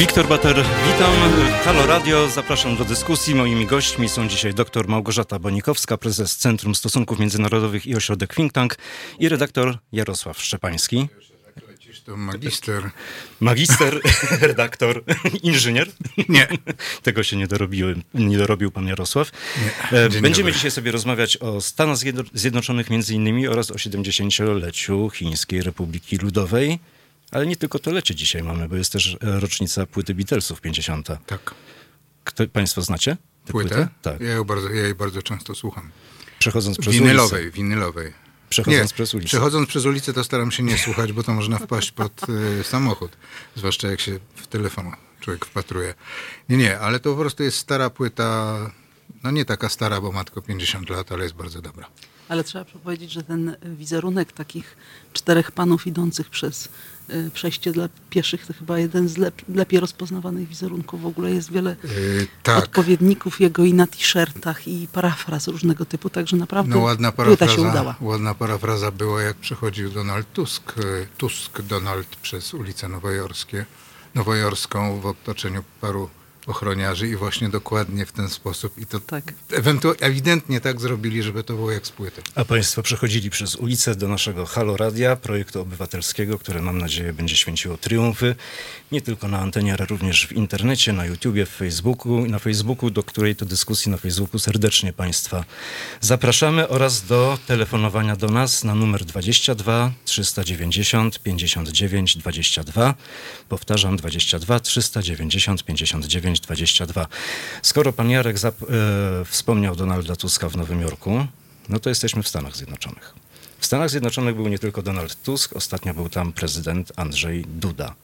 Wiktor Bater, witam. Halo Radio, zapraszam do dyskusji. Moimi gośćmi są dzisiaj dr Małgorzata Bonikowska, prezes Centrum Stosunków Międzynarodowych i ośrodek Think Tank i redaktor Jarosław Szczepański. To magister. Magister, redaktor, inżynier? Nie. Tego się nie, dorobiłem, nie dorobił pan Jarosław. Nie. E, Będziemy dobry. dzisiaj sobie rozmawiać o Stanach Zjedno- Zjednoczonych między innymi oraz o 70-leciu Chińskiej Republiki Ludowej. Ale nie tylko to lecie dzisiaj mamy, bo jest też e, rocznica płyty Beatlesów 50. Tak. Kto, państwo znacie tę Płytę? Tak. Ja, ją bardzo, ja jej bardzo często słucham. Przechodząc przez Winylowej, ulicę. winylowej. Przechodząc nie, przez ulicę. Przechodząc przez ulicę to staram się nie słuchać, bo to można wpaść pod y, samochód. Zwłaszcza jak się w telefon człowiek wpatruje. Nie, nie, ale to po prostu jest stara płyta. No nie taka stara, bo ma tylko 50 lat, ale jest bardzo dobra. Ale trzeba powiedzieć, że ten wizerunek takich czterech panów idących przez przejście dla pieszych to chyba jeden z lep, lepiej rozpoznawanych wizerunków. W ogóle jest wiele Yy, tak. odpowiedników jego i na t-shirtach i parafraz różnego typu, także naprawdę No ładna płyta się parafraza, udała. ładna parafraza była, jak przechodził Donald Tusk, y, Tusk Donald przez ulice Nowojorskie, Nowojorską w otoczeniu paru ochroniarzy i właśnie dokładnie w ten sposób. I to Tak. ewidentnie tak zrobili, żeby to było jak z płyty. A Państwo przechodzili przez ulicę do naszego Halo Radia, projektu obywatelskiego, które mam nadzieję będzie święciło triumfy. Nie tylko na antenie, ale również w internecie, na YouTubie, w Facebooku, na Facebooku, do której to dyskusji na Facebooku serdecznie Państwa zapraszamy oraz do telefonowania do nas na numer 22 390 59 22. Powtarzam 22 390 59 22. Skoro pan Jarek zap- e, wspomniał Donalda Tuska w Nowym Jorku, no to jesteśmy w Stanach Zjednoczonych. W Stanach Zjednoczonych był nie tylko Donald Tusk, ostatnio był tam prezydent Andrzej Duda.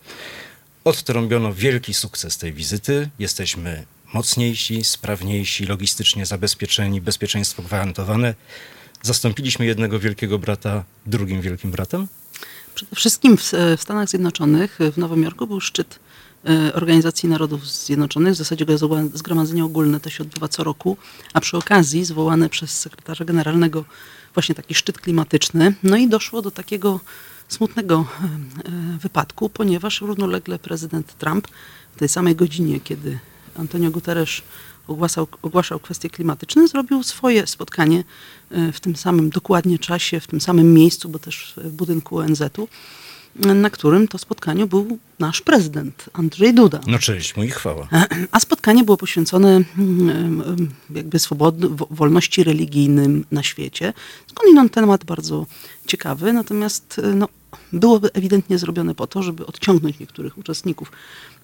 Odtrąbiono wielki sukces tej wizyty. Jesteśmy mocniejsi, sprawniejsi, logistycznie zabezpieczeni, bezpieczeństwo gwarantowane. Zastąpiliśmy jednego wielkiego brata drugim wielkim bratem? Przede wszystkim w, w Stanach Zjednoczonych, w Nowym Jorku był szczyt e, Organizacji Narodów Zjednoczonych. W zasadzie zgromadzenie ogólne to się odbywa co roku, a przy okazji zwołany przez sekretarza generalnego właśnie taki szczyt klimatyczny. No i doszło do takiego smutnego e, e, wypadku, ponieważ równolegle prezydent Trump w tej samej godzinie, kiedy Antonio Guterres ogłaszał, ogłaszał kwestie klimatyczne, zrobił swoje spotkanie e, w tym samym dokładnie czasie, w tym samym miejscu, bo też w budynku ONZ-u, e, na którym to spotkaniu był nasz prezydent Andrzej Duda. No cześć, mu i chwała. A spotkanie było poświęcone mm, jakby swobodny, wo- wolności religijnym na świecie. Skądinąd temat bardzo ciekawy, natomiast e, no, było ewidentnie zrobione po to, żeby odciągnąć niektórych uczestników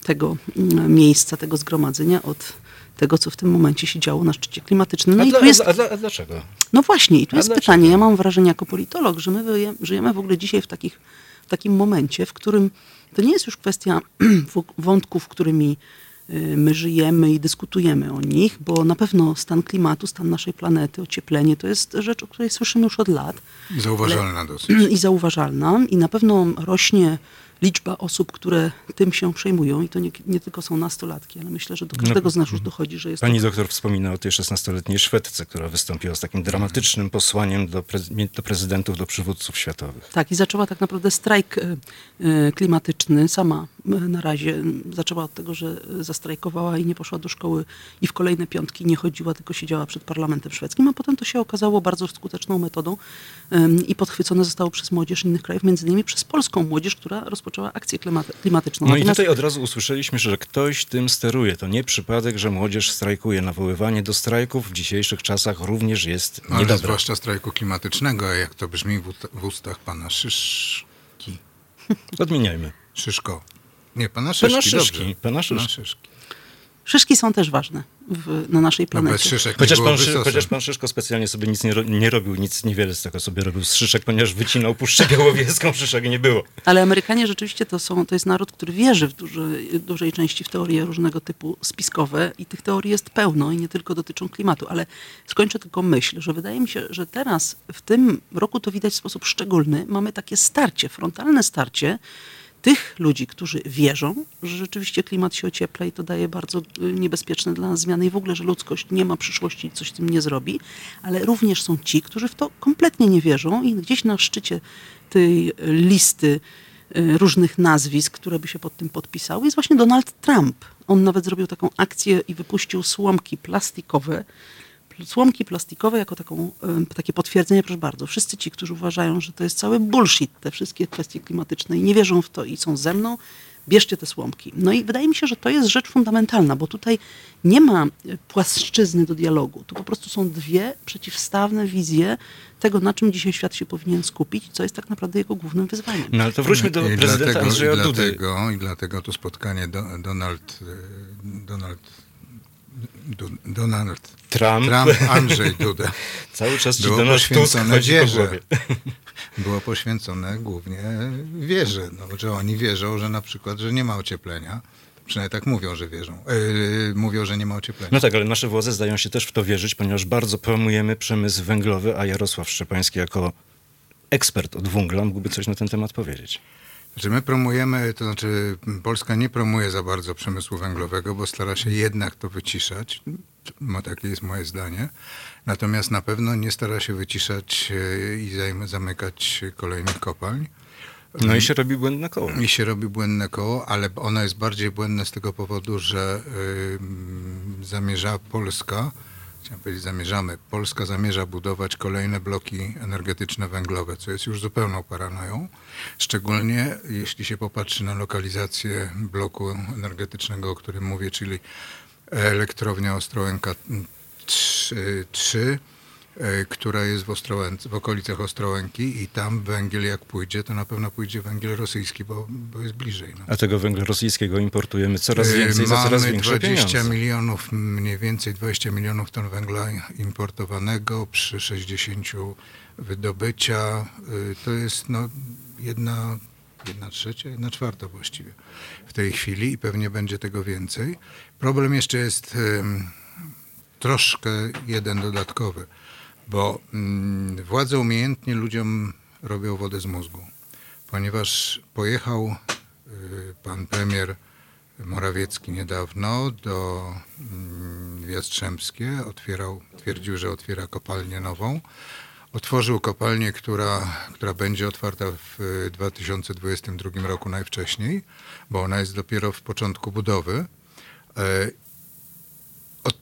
tego mm, miejsca, tego zgromadzenia od tego, co w tym momencie się działo na szczycie klimatycznym. No a, i dla, tu jest a, dla, a dlaczego? no właśnie, i tu A jest dlaczego? pytanie. Ja mam wrażenie jako politolog, że my żyjemy w ogóle dzisiaj w, takich, takim momencie, w którym to nie jest już kwestia w- wątków, którymi y, my żyjemy i dyskutujemy o nich, bo na pewno stan klimatu, stan naszej planety, ocieplenie to jest rzecz, o której słyszymy już od lat Zauważalna dosyć. i zauważalna i na pewno rośnie liczba osób, które tym się przejmują i to nie, nie tylko są nastolatki, ale myślę, że do każdego z nas już dochodzi, że jest to Pani doktor wspomina o tej 16-letniej Szwedce, która wystąpiła z takim dramatycznym posłaniem do, pre- do prezydentów, do przywódców światowych. Tak, i zaczęła tak naprawdę strajk e, klimatyczny. Sama na razie zaczęła od tego, że zastrajkowała i nie poszła do szkoły i w kolejne piątki nie chodziła, tylko siedziała przed parlamentem szwedzkim, a potem to się okazało bardzo skuteczną metodą i podchwycone zostało przez młodzież innych krajów, między innymi przez polską młodzież, która rozpoczęła akcję klimat- klimatyczną. No i Natomiast- tutaj od razu usłyszeliśmy, że ktoś tym steruje. To nie przypadek, że młodzież strajkuje. Nawoływanie do strajków w dzisiejszych czasach również jest Ale niedobre. zwłaszcza strajku klimatycznego, a jak to brzmi w, w ustach pana Szyszki. Odmieniajmy. Szyszko. Nie, pana Szyszki, Pana Szyszki, pana Szyszki. Szyszki. Szyszki są też ważne w, na naszej No bez planecie. Szyszek Chociaż pan, Szy, chociaż pan Szyszko specjalnie sobie nic nie, ro, nie robił, nic niewiele z tego sobie robił z Szyszek, ponieważ wycinał Puszczę Białowieską, Szyszek nie było. Ale Amerykanie rzeczywiście to, są, to jest naród, który wierzy w dużej, dużej części w teorie różnego typu spiskowe i tych teorii jest pełno i nie tylko dotyczą klimatu. Ale skończę tylko myśl, że wydaje mi się, że teraz w tym roku to widać w sposób szczególny. Mamy takie starcie, frontalne starcie tych ludzi, którzy wierzą, że rzeczywiście klimat się ociepla i to daje bardzo y, niebezpieczne dla nas zmiany i w ogóle, że ludzkość nie ma przyszłości i coś z tym nie zrobi, ale również są ci, którzy w to kompletnie nie wierzą i gdzieś na szczycie tej listy y, różnych nazwisk, które by się pod tym podpisały, jest właśnie Donald Trump. On nawet zrobił taką akcję i wypuścił słomki plastikowe, pl- słomki plastikowe jako taką, takie potwierdzenie, proszę bardzo, wszyscy ci, którzy uważają, że to jest cały bullshit, te wszystkie kwestie klimatyczne i nie wierzą w to i są ze mną, bierzcie te słomki. No i wydaje mi się, że to jest rzecz fundamentalna, bo tutaj nie ma y, płaszczyzny do dialogu. Tu po prostu są dwie przeciwstawne wizje tego, na czym dzisiaj świat się powinien skupić, co jest tak naprawdę jego głównym wyzwaniem. No ale to wróćmy do I prezydenta dlatego, Andrzeja i Dudy. dlatego, I dlatego to spotkanie do, Donald, e, Donald, Donald Trump. Trump, Andrzej Duda. Cały czas ci Było Donald Tusk po wierze. głowie. Było poświęcone głównie wierze, no, że oni wierzą, że na przykład, że nie ma ocieplenia. Przynajmniej tak mówią, że wierzą. Yy, mówią, że nie ma ocieplenia. No tak, ale nasze władze zdają się też w to wierzyć, ponieważ bardzo promujemy przemysł węglowy, a Jarosław Szczepański jako ekspert od węgla mógłby coś na ten temat powiedzieć. Znaczy my promujemy, to znaczy Polska nie promuje za bardzo przemysłu węglowego, bo stara się jednak to wyciszać. Ma, takie jest moje zdanie. Natomiast na pewno nie stara się wyciszać e, i zamykać kolejnych kopalń. No i się robi błędne koło. I się robi błędne koło, ale ono jest bardziej błędne z tego powodu, że y, zamierza Polska, chciałem powiedzieć zamierzamy, Polska zamierza budować kolejne bloki energetyczne węglowe, co jest już zupełną paranoją. Szczególnie jeśli się popatrzy na lokalizację bloku energetycznego, o którym mówię, czyli elektrownia Ostrołęka 3, 3 e, która jest w, Ostrołęce, w okolicach Ostrołęki i tam węgiel jak pójdzie, to na pewno pójdzie węgiel rosyjski, bo, bo jest bliżej. No. A tego węgla rosyjskiego importujemy coraz E, więcej za Mamy coraz większe 20 pieniądze. milionów, mniej więcej 20 milionów ton węgla importowanego przy 60 wydobycia. Y, To jest no, jedna, jedna trzecia, jedna czwarta właściwie w tej chwili i pewnie będzie tego więcej. Problem jeszcze jest troszkę jeden dodatkowy, bo mm, władze umiejętnie ludziom robią wodę z mózgu, ponieważ pojechał y, pan premier Morawiecki niedawno do w Jastrzębskie, otwierał, twierdził, że otwiera kopalnię nową. Otworzył kopalnię, która, która będzie otwarta w 2022 roku najwcześniej, bo ona jest dopiero w początku budowy. E,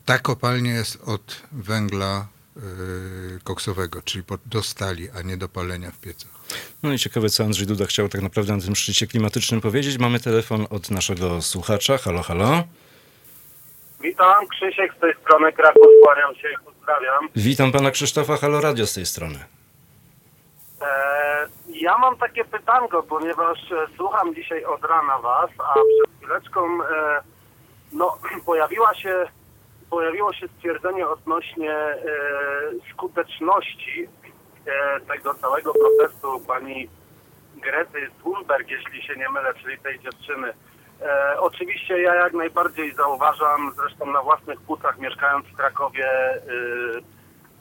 ta kopalnia jest od węgla koksowego, czyli do stali, a nie do palenia w piecach. No i ciekawe, co Andrzej Duda chciał tak naprawdę na tym szczycie klimatycznym powiedzieć. Mamy telefon od naszego słuchacza. Halo, halo. Witam, Krzysiek z tej strony Kraków, kłaniam się i pozdrawiam. Witam pana Krzysztofa, Halo Radio z tej strony. E, ja mam takie pytanko, ponieważ e, słucham dzisiaj od rana was, a przed chwileczką e, no, pojawiła się, pojawiło się stwierdzenie odnośnie e, skuteczności e, tego całego protestu pani Grety Thunberg, jeśli się nie mylę, czyli tej dziewczyny. E, oczywiście ja jak najbardziej zauważam, zresztą na własnych płucach mieszkając w Krakowie, e,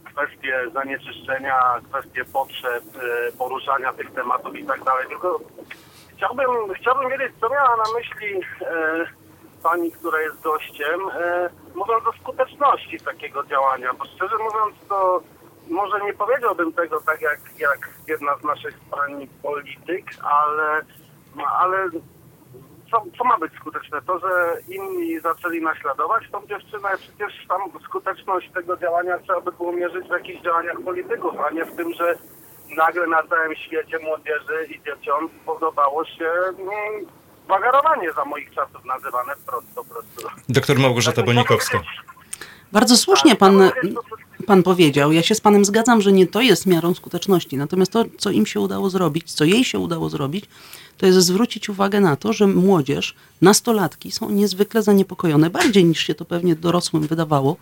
kwestie zanieczyszczenia, kwestie potrzeb, e, poruszania tych tematów i tak dalej. Tylko chciałbym, chciałbym wiedzieć, co miała na myśli e, pani, która jest gościem, e, mówiąc o skuteczności takiego działania, bo szczerze mówiąc to może nie powiedziałbym tego tak jak, jak jedna z naszych pani polityk, ale, ale co, co ma być skuteczne? To, że inni zaczęli naśladować tą dziewczynę, przecież tam skuteczność tego działania trzeba by było mierzyć w jakichś działaniach polityków, a nie w tym, że nagle na całym świecie młodzieży i dzieciom podobało się wagarowanie za moich czasów nazywane wprost po prostu. Doktor Małgorzata Bonikowska. Bardzo słusznie pan, pan powiedział. Ja się z panem zgadzam, że nie to jest miarą skuteczności. Natomiast to, co im się udało zrobić, co jej się udało zrobić, to jest zwrócić uwagę na to, że młodzież, nastolatki są niezwykle zaniepokojone, bardziej niż się to pewnie dorosłym wydawało,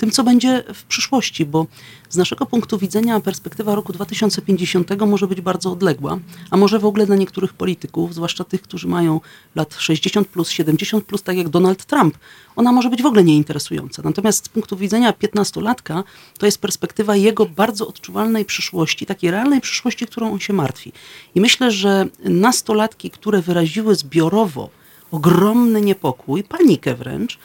tym, co będzie w przyszłości, bo z naszego punktu widzenia perspektywa roku 2050 może być bardzo odległa, a może w ogóle dla niektórych polityków, zwłaszcza tych, którzy mają lat 60 plus, 70 plus, tak jak Donald Trump, ona może być w ogóle nieinteresująca. Natomiast z punktu widzenia 15-latka to jest perspektywa jego bardzo odczuwalnej przyszłości, takiej realnej przyszłości, którą on się martwi. I myślę, że nastolatki, które wyraziły zbiorowo ogromny niepokój, panikę wręcz,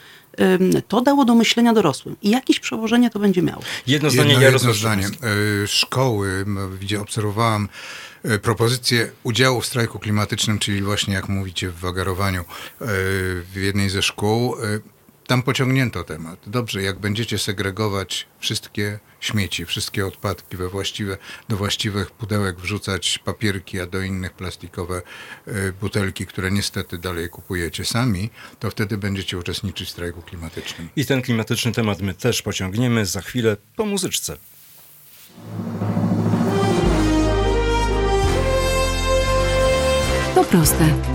to dało do myślenia dorosłym. I jakieś przełożenie to będzie miało. Jedno zdanie, jedno, jedno zdanie. E, Szkoły, widzia- obserwowałam e, propozycję udziału w strajku klimatycznym, czyli właśnie jak mówicie w wagarowaniu e, w jednej ze szkół. Tam pociągnięto temat. Dobrze, jak będziecie segregować wszystkie śmieci, wszystkie odpadki we właściwe, do właściwych pudełek wrzucać papierki, a do innych plastikowe e, butelki, które niestety dalej kupujecie sami, to wtedy będziecie uczestniczyć w strajku klimatycznym. I ten klimatyczny temat my też pociągniemy za chwilę po muzyczce. To proste.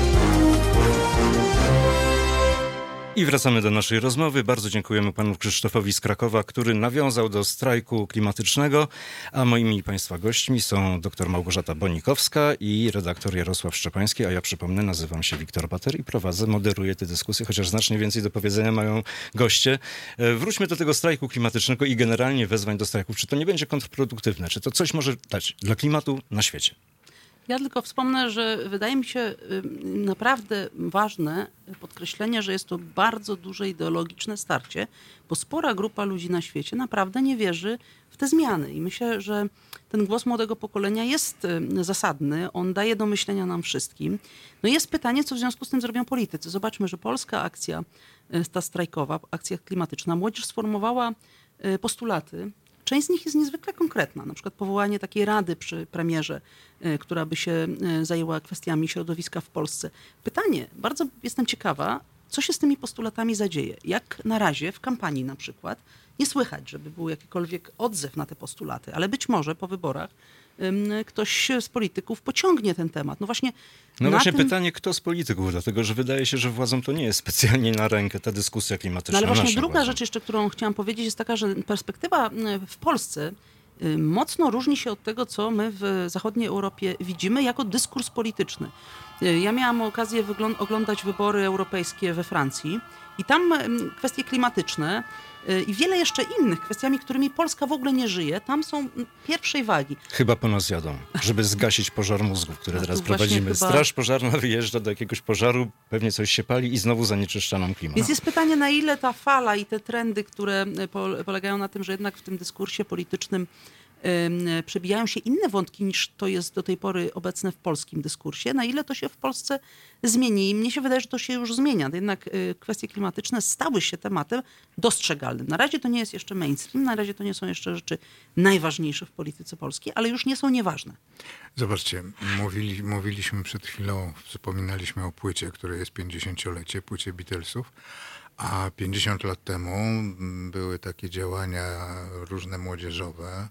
I wracamy do naszej rozmowy. Bardzo dziękujemy panu Krzysztofowi z Krakowa, który nawiązał do strajku klimatycznego, a moimi państwa gośćmi są dr Małgorzata Bonikowska i redaktor Jarosław Szczepański, a ja przypomnę, nazywam się Wiktor Bater i prowadzę, moderuję te dyskusje, chociaż znacznie więcej do powiedzenia mają goście. E, Wróćmy do tego strajku klimatycznego i generalnie wezwań do strajków. Czy to nie będzie kontrproduktywne? Czy to coś może dać dla klimatu na świecie? Ja tylko wspomnę, że wydaje mi się ym, naprawdę ważne podkreślenie, że jest to bardzo duże ideologiczne starcie, bo spora grupa ludzi na świecie naprawdę nie wierzy w te zmiany. I myślę, że ten głos młodego pokolenia jest ym, zasadny, on daje do myślenia nam wszystkim. No jest pytanie, co w związku z tym zrobią politycy. Zobaczmy, że polska akcja, y, ta strajkowa, akcja klimatyczna, młodzież sformułowała y, postulaty, Część z nich jest niezwykle konkretna, na przykład powołanie takiej rady przy premierze, y, która by się y, zajęła kwestiami środowiska w Polsce. Pytanie, bardzo jestem ciekawa, co się z tymi postulatami zadzieje. Jak na razie w kampanii na przykład nie słychać, żeby był jakikolwiek odzew na te postulaty, ale być może po wyborach ktoś z polityków pociągnie ten temat. No właśnie, No właśnie tym... pytanie, kto z polityków, dlatego że wydaje się, że władzom to nie jest specjalnie na rękę ta dyskusja klimatyczna. No ale właśnie druga władzom. rzecz jeszcze, którą chciałam powiedzieć, jest taka, że perspektywa y, w Polsce y, mocno różni się od tego, co my w zachodniej Europie widzimy jako dyskurs polityczny. Y, Ja miałam okazję oglądać wybory europejskie we Francji i tam kwestie klimatyczne i wiele jeszcze innych kwestiami, którymi Polska w ogóle nie żyje, tam są mm, pierwszej wagi. Chyba po nas jadą, żeby zgasić pożar mózgów, który No teraz prowadzimy. chyba- Straż pożarna wyjeżdża do jakiegoś pożaru, pewnie coś się pali i znowu zanieczyszcza nam klimat. Więc jest pytanie, na ile ta fala i te trendy, które y, po- polegają na tym, że jednak w tym dyskursie politycznym ym, przebijają się inne wątki niż to jest do tej pory obecne w polskim dyskursie, na ile to się w Polsce zmieni. I mnie się wydaje, że to się już zmienia. Jednak y, kwestie klimatyczne stały się tematem dostrzegalnym. Na razie to nie jest jeszcze mainstream, na razie to nie są jeszcze rzeczy najważniejsze w polityce polskiej, ale już nie są nieważne. Zobaczcie, mówili, mówiliśmy przed chwilą, wspominaliśmy o płycie, której jest 50-lecie, płycie Beatlesów, a 50 lat temu były takie działania różne młodzieżowe,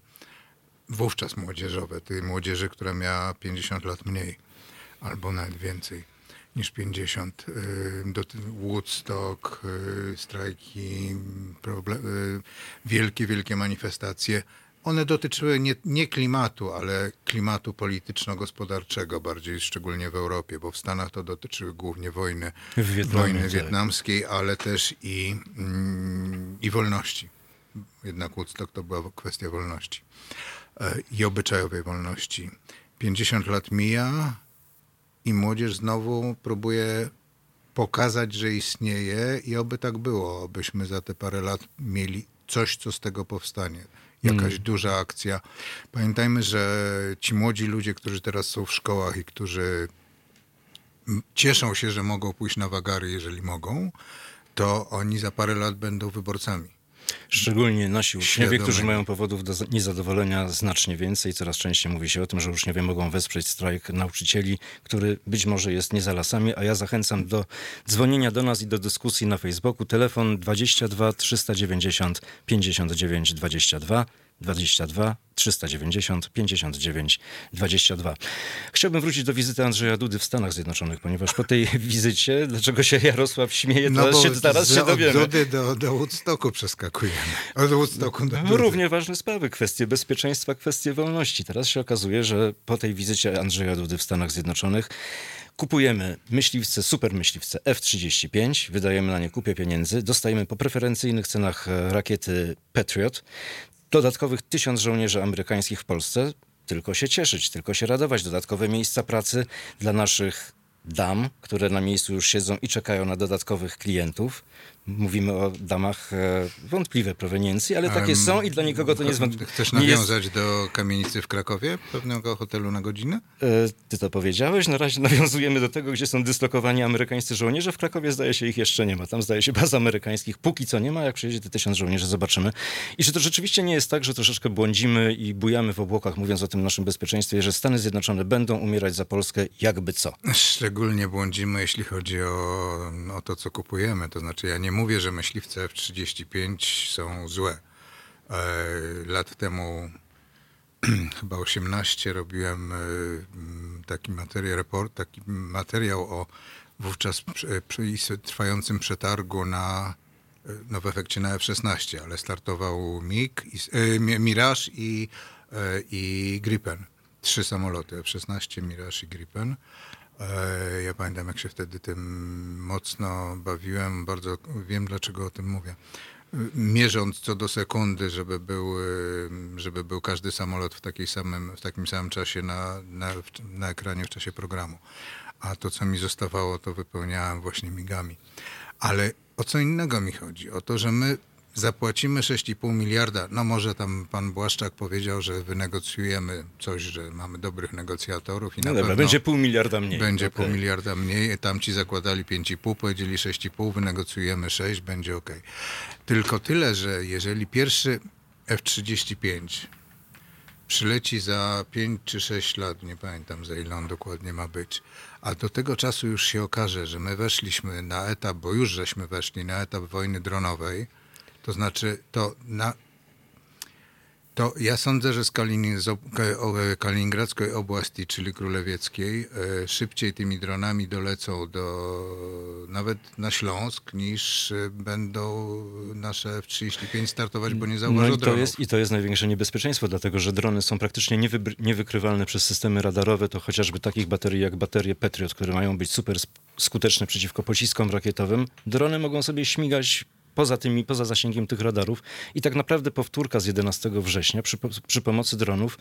wówczas młodzieżowe, tej młodzieży, która miała 50 lat mniej, albo nawet więcej niż 50. y, Woodstock, y, strajki, y, wielkie, wielkie manifestacje. One dotyczyły nie, nie klimatu, ale klimatu polityczno-gospodarczego, bardziej szczególnie w Europie, bo w Stanach to dotyczyły głównie wojny, wojny tak. wietnamskiej, ale też i, mm, i wolności. Jednak Woodstock to była kwestia wolności i obyczajowej wolności. 50 lat mija i młodzież znowu próbuje pokazać, że istnieje i oby tak było, abyśmy za te parę lat mieli coś, co z tego powstanie. Jakaś duża akcja. Pamiętajmy, że ci młodzi ludzie, którzy teraz są w szkołach i którzy cieszą się, że mogą pójść na wagary, jeżeli mogą, to oni za parę lat będą wyborcami. Szczególnie nasi uczniowie, którzy mają powodów do za- niezadowolenia znacznie więcej. Coraz częściej mówi się o tym, że uczniowie mogą wesprzeć strajk nauczycieli, który być może jest nie za lasami, a ja zachęcam do dzwonienia do nas i do dyskusji na Facebooku. Telefon 22 390 59 22. 22 390 59 22. Chciałbym wrócić do wizyty Andrzeja Dudy w Stanach Zjednoczonych, ponieważ po tej wizycie, dlaczego się Jarosław śmieje, No bo się, zaraz z- się dowiemy. Od Dudy do, do Woodstocku przeskakujemy. Od Woodstocku do No, Dudy. równie ważne sprawy, kwestie bezpieczeństwa, kwestie wolności. Teraz się okazuje, że po tej wizycie Andrzeja Dudy w Stanach Zjednoczonych kupujemy myśliwce, super myśliwce F-35, wydajemy na nie kupie pieniędzy, dostajemy po preferencyjnych cenach e, rakiety Patriot, dodatkowych tysiąc żołnierzy amerykańskich w Polsce. Tylko się cieszyć, tylko się radować. Dodatkowe miejsca pracy dla naszych dam, które na miejscu już siedzą i czekają na dodatkowych klientów. Mówimy o damach e, wątpliwej proweniencji, ale takie są i dla nikogo to nie jest wątpliwe. Chcesz nie jest- nawiązać do kamienicy w Krakowie? Pewnego hotelu na godzinę? E, Ty to powiedziałeś. Na razie nawiązujemy do tego, gdzie są dyslokowani amerykańscy żołnierze. W Krakowie zdaje się ich jeszcze nie ma. Tam zdaje się baz amerykańskich. Póki co nie ma. Jak przyjedzie te tysiąc żołnierzy, zobaczymy. I czy to rzeczywiście nie jest tak, że troszeczkę błądzimy i bujamy w obłokach, mówiąc o tym naszym bezpieczeństwie, że Stany Zjednoczone będą umierać za Polskę jakby co? Szczególnie błądzimy, jeśli chodzi o, o to, co kupujemy. To znaczy, ja nie mówię, że myśliwce F-35 są złe. E, lat temu, chyba 18, robiłem e, taki materiał, report, taki materiał o wówczas trwającym przetargu na e, no w efekcie na F-16, ale startował MiG, i, Mi- Mirage i, i Gripen. Trzy samoloty, F-16, Mirage i Gripen. E, Ja pamiętam, jak się wtedy tym mocno bawiłem. Bardzo wiem, dlaczego o tym mówię. Mierząc co do sekundy, żeby był, e, żeby był każdy samolot w, takiej samym, w takim samym czasie na, na, na ekranie w czasie programu. A to, co mi zostawało, to wypełniałem właśnie migami. Ale o co innego mi chodzi? O to, że my zapłacimy 6,5 miliarda. No może tam pan Błaszczak powiedział, że wynegocjujemy coś, że mamy dobrych negocjatorów i No na dobra, pewno będzie pół miliarda mniej. będzie Okej. pół miliarda mniej. Tamci zakładali 5,5, powiedzieli 6,5, wynegocjujemy 6, będzie ok. Tylko tyle, że jeżeli pierwszy F-35 przyleci za 5 czy 6 lat, nie pamiętam za ile on dokładnie ma być, a do tego czasu już się okaże, że my weszliśmy na etap, bo już żeśmy weszli na etap wojny dronowej, to znaczy to na, to ja sądzę, że z, Kaliningradzkiej oblasti, czyli królewieckiej, e, szybciej tymi dronami dolecą do, nawet na Śląsk, niż e, będą nasze F-35 startować, bo nie No zauważą i to, dronów. jest, I to jest największe niebezpieczeństwo, dlatego że drony są praktycznie niewybr- niewykrywalne przez systemy radarowe. To chociażby takich baterii jak baterie Patriot, które mają być super skuteczne przeciwko pociskom rakietowym. Drony mogą sobie śmigać poza, tymi, poza zasięgiem tych radarów. I tak naprawdę powtórka z 11 września przy, przy pomocy dronów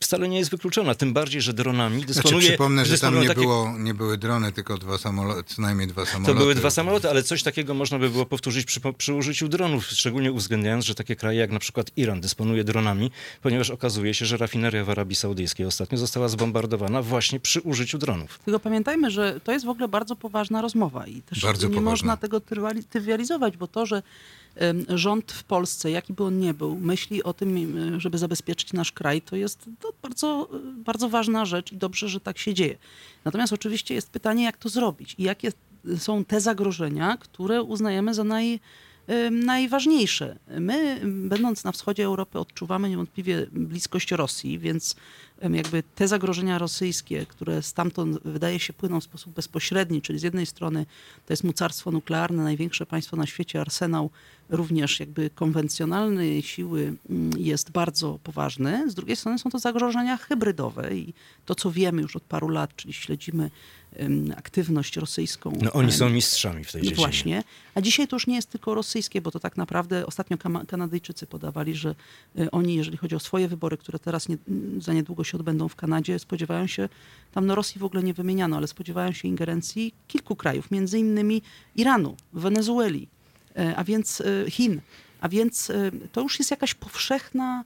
wcale nie jest wykluczona. Tym bardziej, że dronami dysponuje... Znaczy, przypomnę, że tam nie, takie- było, nie były drony, tylko dwa samoloty, co najmniej dwa To samoloty. były dwa samoloty, ale coś takiego można by było powtórzyć przy, przy użyciu dronów, szczególnie uwzględniając, że takie kraje jak na przykład Iran dysponuje dronami, ponieważ okazuje się, że rafineria w Arabii Saudyjskiej ostatnio została zbombardowana właśnie przy użyciu dronów. Tylko pamiętajmy, że to jest w ogóle bardzo poważna rozmowa i też Bardzo nie poważna. można tego trywializować, bo to, że rząd w Polsce, jaki by on nie był, myśli o tym, żeby zabezpieczyć nasz kraj, to jest to bardzo, e, bardzo ważna rzecz i dobrze, że tak się dzieje. Natomiast oczywiście jest pytanie, jak to zrobić i jakie są te zagrożenia, które uznajemy za naj, najważniejsze. My, będąc na wschodzie Europy, odczuwamy niewątpliwie bliskość Rosji, więc jakby te zagrożenia rosyjskie, które stamtąd wydaje się płyną w sposób bezpośredni, czyli z jednej strony to jest mocarstwo nuklearne, największe państwo na świecie, arsenał również jakby konwencjonalnej siły mm, jest bardzo poważny. Z drugiej strony są to zagrożenia hybrydowe i to, co wiemy już od paru lat, czyli śledzimy aktywność rosyjską. No oni są mistrzami w tej no dziedzinie. właśnie. A dzisiaj to już nie jest tylko rosyjskie, bo to tak naprawdę ostatnio Kanadyjczycy podawali, że y, oni, jeżeli chodzi o swoje wybory, które teraz nie, za niedługo się odbędą w Kanadzie, spodziewają się, tam no Rosji w ogóle nie wymieniano, ale spodziewają się ingerencji kilku krajów, między innymi Iranu, Wenezueli, e, a więc e, Chin. A więc e, to już jest jakaś powszechna,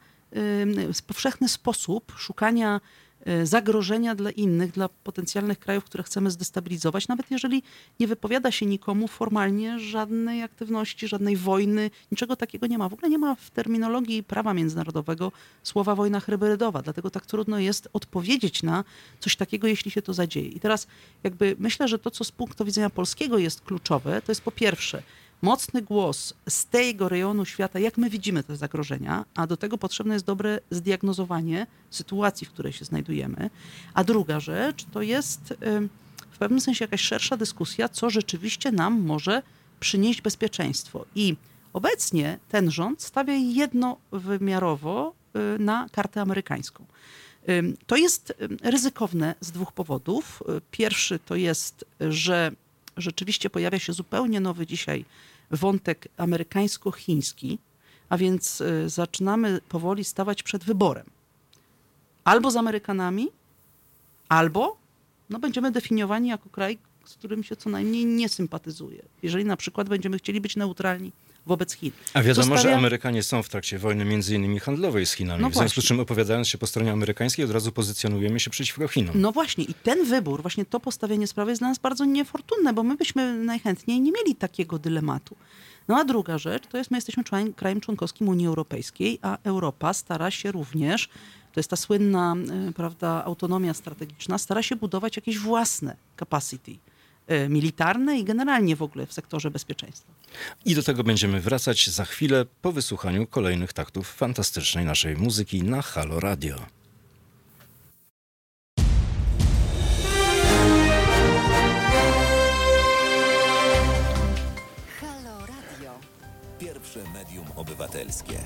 powszechny sposób szukania zagrożenia dla innych, dla potencjalnych krajów, które chcemy zdestabilizować, nawet jeżeli nie wypowiada się nikomu formalnie żadnej aktywności, żadnej wojny, niczego takiego nie ma. W ogóle nie ma w terminologii prawa międzynarodowego słowa wojna hybrydowa, dlatego tak trudno jest odpowiedzieć na coś takiego, jeśli się to zadzieje. I teraz jakby myślę, że to, co z punktu widzenia polskiego jest kluczowe, to jest po pierwsze mocny głos z tego rejonu świata, jak my widzimy te zagrożenia, a do tego potrzebne jest dobre zdiagnozowanie sytuacji, w której się znajdujemy. A druga rzecz to jest ym, w pewnym sensie jakaś szersza dyskusja, co rzeczywiście nam może przynieść bezpieczeństwo. I obecnie ten rząd stawia jednowymiarowo y, na kartę amerykańską. To jest ym, ryzykowne z dwóch powodów. Y, Pierwszy to jest, że rzeczywiście pojawia się zupełnie nowy dzisiaj wątek amerykańsko-chiński, a więc y, zaczynamy powoli stawać przed wyborem. Albo z Amerykanami, albo no, będziemy definiowani jako kraj, z którym się co najmniej nie sympatyzuje. Jeżeli na przykład będziemy chcieli być neutralni wobec Chin. A wiadomo, że Amerykanie są w trakcie wojny między innymi handlowej z Chinami. No w związku z czym opowiadając się po stronie amerykańskiej, od razu pozycjonujemy się przeciwko Chinom. No właśnie, i ten wybór, właśnie to postawienie sprawy jest dla nas bardzo niefortunne, bo my byśmy najchętniej nie mieli takiego dylematu. No a druga rzecz, to jest, my jesteśmy członek, krajem członkowskim Unii Europejskiej, a Europa stara się również, to jest ta słynna, y, prawda, autonomia strategiczna, stara się budować jakieś własne capacity militarne i generalnie w ogóle w sektorze bezpieczeństwa. I do tego będziemy wracać za chwilę po wysłuchaniu kolejnych taktów fantastycznej naszej muzyki na Halo Radio. Halo Radio. Pierwsze medium obywatelskie.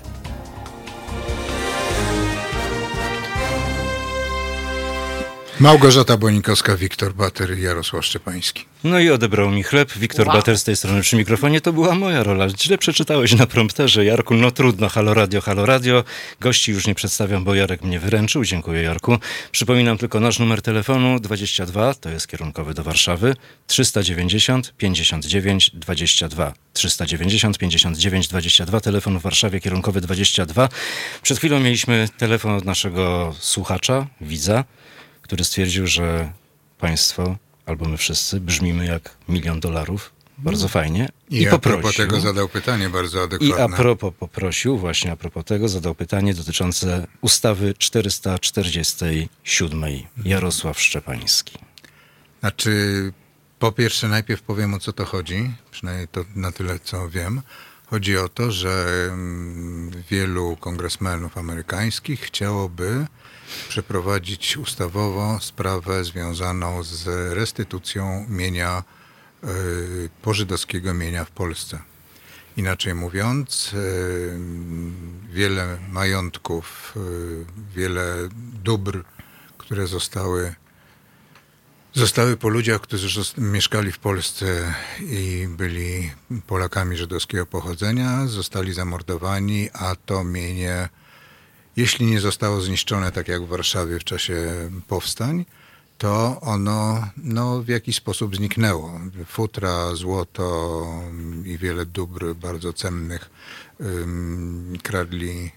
Małgorzata Bonikowska, Wiktor Bater i Jarosław Szczepański. No i odebrał mi chleb. Wiktor Wow. Bater z tej strony przy mikrofonie. To była moja rola. Źle przeczytałeś na prompterze. Jarku, no trudno. Halo Radio, halo radio. Gości już nie przedstawiam, bo Jarek mnie wyręczył. Dziękuję, Jarku. Przypominam tylko nasz numer telefonu 22, to jest kierunkowy do Warszawy, 390 59 22. 390 59 22, telefon w Warszawie kierunkowy 22. Przed chwilą mieliśmy telefon od naszego słuchacza, widza, który stwierdził, że państwo, albo my wszyscy, brzmimy jak milion dolarów. Bardzo fajnie. I, I a propos tego zadał pytanie bardzo I adekwatne. a propos poprosił, właśnie a propos tego, zadał pytanie dotyczące ustawy 447. Jarosław Szczepański. Znaczy, po pierwsze najpierw powiem o co to chodzi, przynajmniej to na tyle co wiem. Chodzi o to, że mm, wielu kongresmenów amerykańskich chciałoby przeprowadzić ustawowo sprawę związaną z restytucją mienia, y, pożydowskiego mienia w Polsce. Inaczej mówiąc, y, wiele majątków, y, wiele dóbr, które zostały Zostały po ludziach, którzy mieszkali w Polsce i byli Polakami żydowskiego pochodzenia, zostali zamordowani, a to mienie, jeśli nie zostało zniszczone tak jak w Warszawie w czasie powstań, to ono no, w jakiś sposób zniknęło. Futra, złoto i wiele dóbr bardzo cennych ym, kradli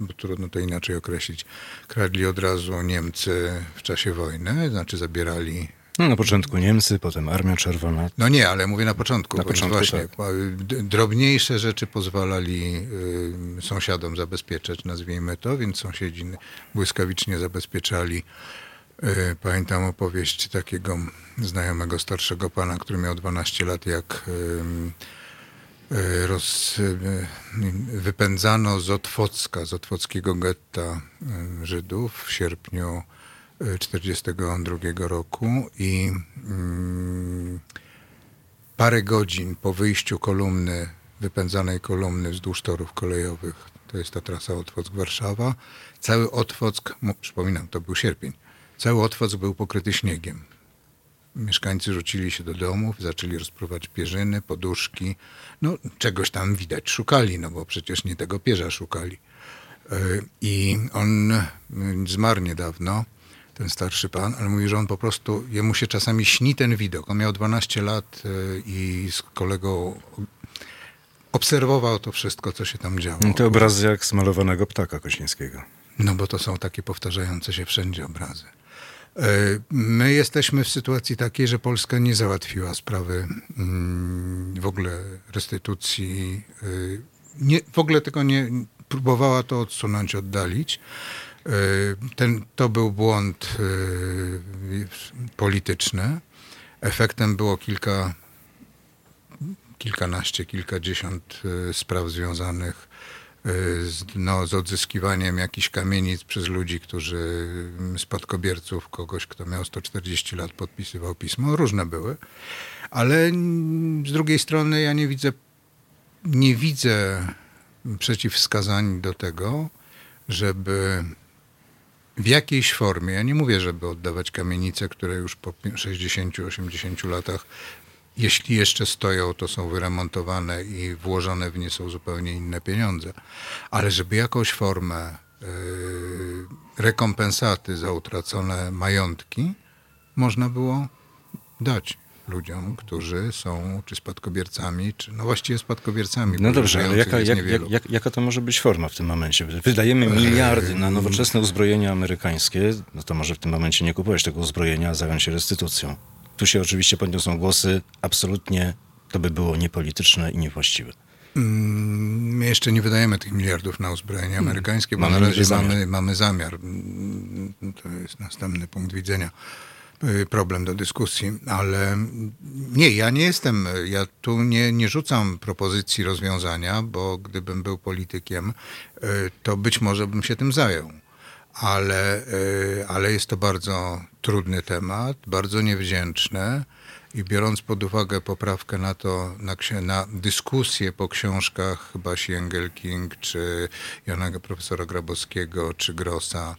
bo trudno to inaczej określić, kradli od razu Niemcy w czasie wojny, znaczy zabierali. No, na początku Niemcy, potem Armia Czerwona. No nie, ale mówię na początku. Na początku, właśnie. tak. Drobniejsze rzeczy pozwalali y, sąsiadom zabezpieczać, nazwijmy to, więc sąsiedzi błyskawicznie zabezpieczali. Y, pamiętam opowieść takiego znajomego starszego pana, który miał 12 lat, jak ym, y, roz, y, wypędzano z Otwocka, z otwockiego getta y, Żydów w sierpniu 1942 roku i mm, parę godzin po wyjściu kolumny, wypędzanej kolumny wzdłuż torów kolejowych, to jest ta trasa Otwock-Warszawa, cały Otwock, przypominam, to był sierpień, cały Otwock był pokryty śniegiem. Mieszkańcy rzucili się do domów, zaczęli rozpruwać pierzyny, poduszki. No, czegoś tam widać szukali, no bo przecież nie tego pierza szukali. E, I on mm, zmarł niedawno, ten starszy pan, ale mówi, że on po prostu, jemu się czasami śni ten widok. On miał 12 lat e, i z kolegą obserwował to wszystko, co się tam działo. To obrazy jak smalowanego ptaka Kośnińskiego. No bo to są takie powtarzające się wszędzie obrazy. E, My jesteśmy w sytuacji takiej, że Polska nie załatwiła sprawy mm, w ogóle restytucji. y, Nie, w ogóle tego nie próbowała to odsunąć, oddalić. E, Ten, to był błąd y, polityczny. Efektem było kilka kilkanaście, kilkadziesiąt y, spraw związanych z, no, z odzyskiwaniem jakichś kamienic przez ludzi, którzy y, spadkobierców, kogoś, kto miał 140 lat, podpisywał pismo. Różne były. Ale mm, z drugiej strony ja nie widzę, nie widzę przeciwwskazań do tego, żeby w jakiejś formie, ja nie mówię, żeby oddawać kamienice, które już po 60-80 latach, jeśli jeszcze stoją, to są wyremontowane i włożone w nie są zupełnie inne pieniądze, ale żeby jakąś formę yy, rekompensaty za utracone majątki można było dać ludziom, którzy są czy spadkobiercami, czy no właściwie spadkobiercami. No dobrze, ale jaka, jak, jak, jak, jaka to może być forma w tym momencie? Wydajemy miliardy na nowoczesne uzbrojenie amerykańskie, no to może w tym momencie nie kupować tego uzbrojenia, a zająć się restytucją. Tu się oczywiście podniosą głosy, absolutnie to by było niepolityczne i niewłaściwe. Mm, My jeszcze nie wydajemy tych miliardów na uzbrojenie amerykańskie, bo Mamy na razie zamiar. mamy, mamy zamiar. Mm, To jest następny punkt widzenia, problem do dyskusji, ale nie, ja nie jestem, ja tu nie, nie rzucam propozycji rozwiązania, bo gdybym był politykiem, y, to być może bym się tym zajął. Ale, y, ale jest to bardzo trudny temat, bardzo niewdzięczny. I biorąc pod uwagę poprawkę na to, na, na dyskusję po książkach Basi Engelking, czy Jana profesora Grabowskiego, czy Grossa,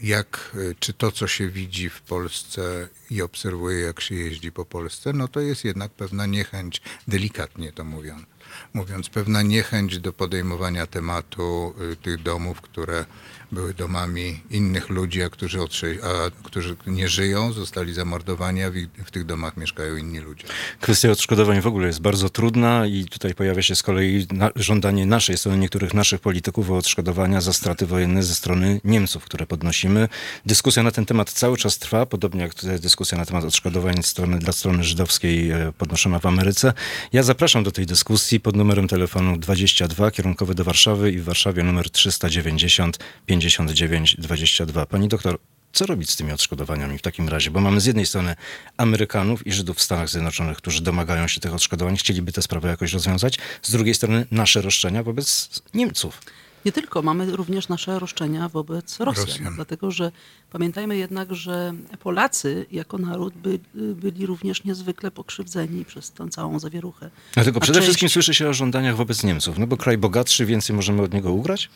jak, e, czy to, co się widzi w Polsce i obserwuje, jak się jeździ po Polsce, no to jest jednak pewna niechęć, delikatnie to mówiąc, mówiąc pewna niechęć do podejmowania tematu y, tych domów, które były domami innych ludzi, a którzy, a którzy nie żyją, zostali zamordowani, a w, ich- w tych domach mieszkają inni ludzie. Kwestia odszkodowań w ogóle jest bardzo trudna i tutaj pojawia się z kolei na, żądanie naszej strony, niektórych naszych polityków o odszkodowania za straty wojenne ze strony Niemców, które podnosimy. Dyskusja na ten temat cały czas trwa, podobnie jak dyskusja na temat odszkodowań strony, dla strony żydowskiej e, podnoszona w Ameryce. Ja zapraszam do tej dyskusji pod numerem telefonu 22, kierunkowy do Warszawy i w Warszawie numer 390 59 22. Pani doktor, co robić z tymi odszkodowaniami w takim razie? Bo mamy z jednej strony Amerykanów i Żydów w Stanach Zjednoczonych, którzy domagają się tych odszkodowań, chcieliby tę sprawę jakoś rozwiązać. Z drugiej strony nasze roszczenia wobec Niemców. Nie tylko, mamy również nasze roszczenia wobec Rosjan, Rosjan. dlatego że pamiętajmy jednak, że Polacy jako naród by, byli również niezwykle pokrzywdzeni przez tę całą zawieruchę. Dlatego A przede część- wszystkim słyszy się o żądaniach wobec Niemców. No bo kraj bogatszy, więcej możemy od niego ugrać?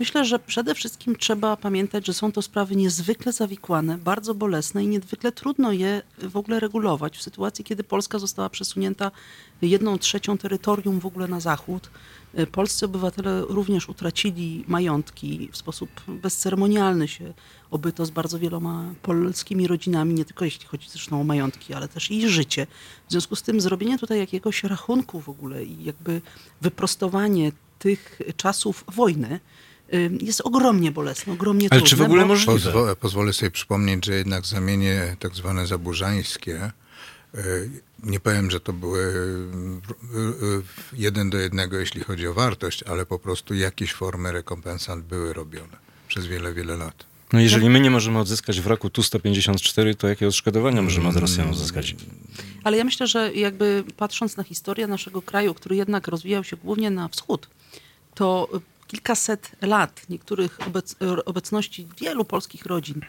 Myślę, że przede wszystkim trzeba pamiętać, że są to sprawy niezwykle zawikłane, bardzo bolesne i niezwykle trudno je w ogóle regulować. W sytuacji, kiedy Polska została przesunięta jedną trzecią terytorium w ogóle na zachód, polscy obywatele również utracili majątki w sposób bezceremonialny się obyto z bardzo wieloma polskimi rodzinami, nie tylko jeśli chodzi zresztą o majątki, ale też i życie. W związku z tym zrobienie tutaj jakiegoś rachunku w ogóle i jakby wyprostowanie tych czasów wojny y, jest ogromnie bolesne, ogromnie Ale trudne. czy w ogóle bo- możliwe? Pozwo- pozwolę sobie przypomnieć, że jednak zamienie tak zwane zaburzańskie, e, nie powiem, że to były e, e, jeden do jednego, jeśli chodzi o wartość, ale po prostu jakieś formy rekompensat były robione przez wiele, wiele lat. No jeżeli my nie możemy odzyskać w roku Tu-154, to jakie odszkodowania możemy od Rosjan uzyskać? Ale ja myślę, że jakby patrząc na historię naszego kraju, który jednak rozwijał się głównie na wschód, to kilkaset lat niektórych obec, obecności wielu polskich rodzin e,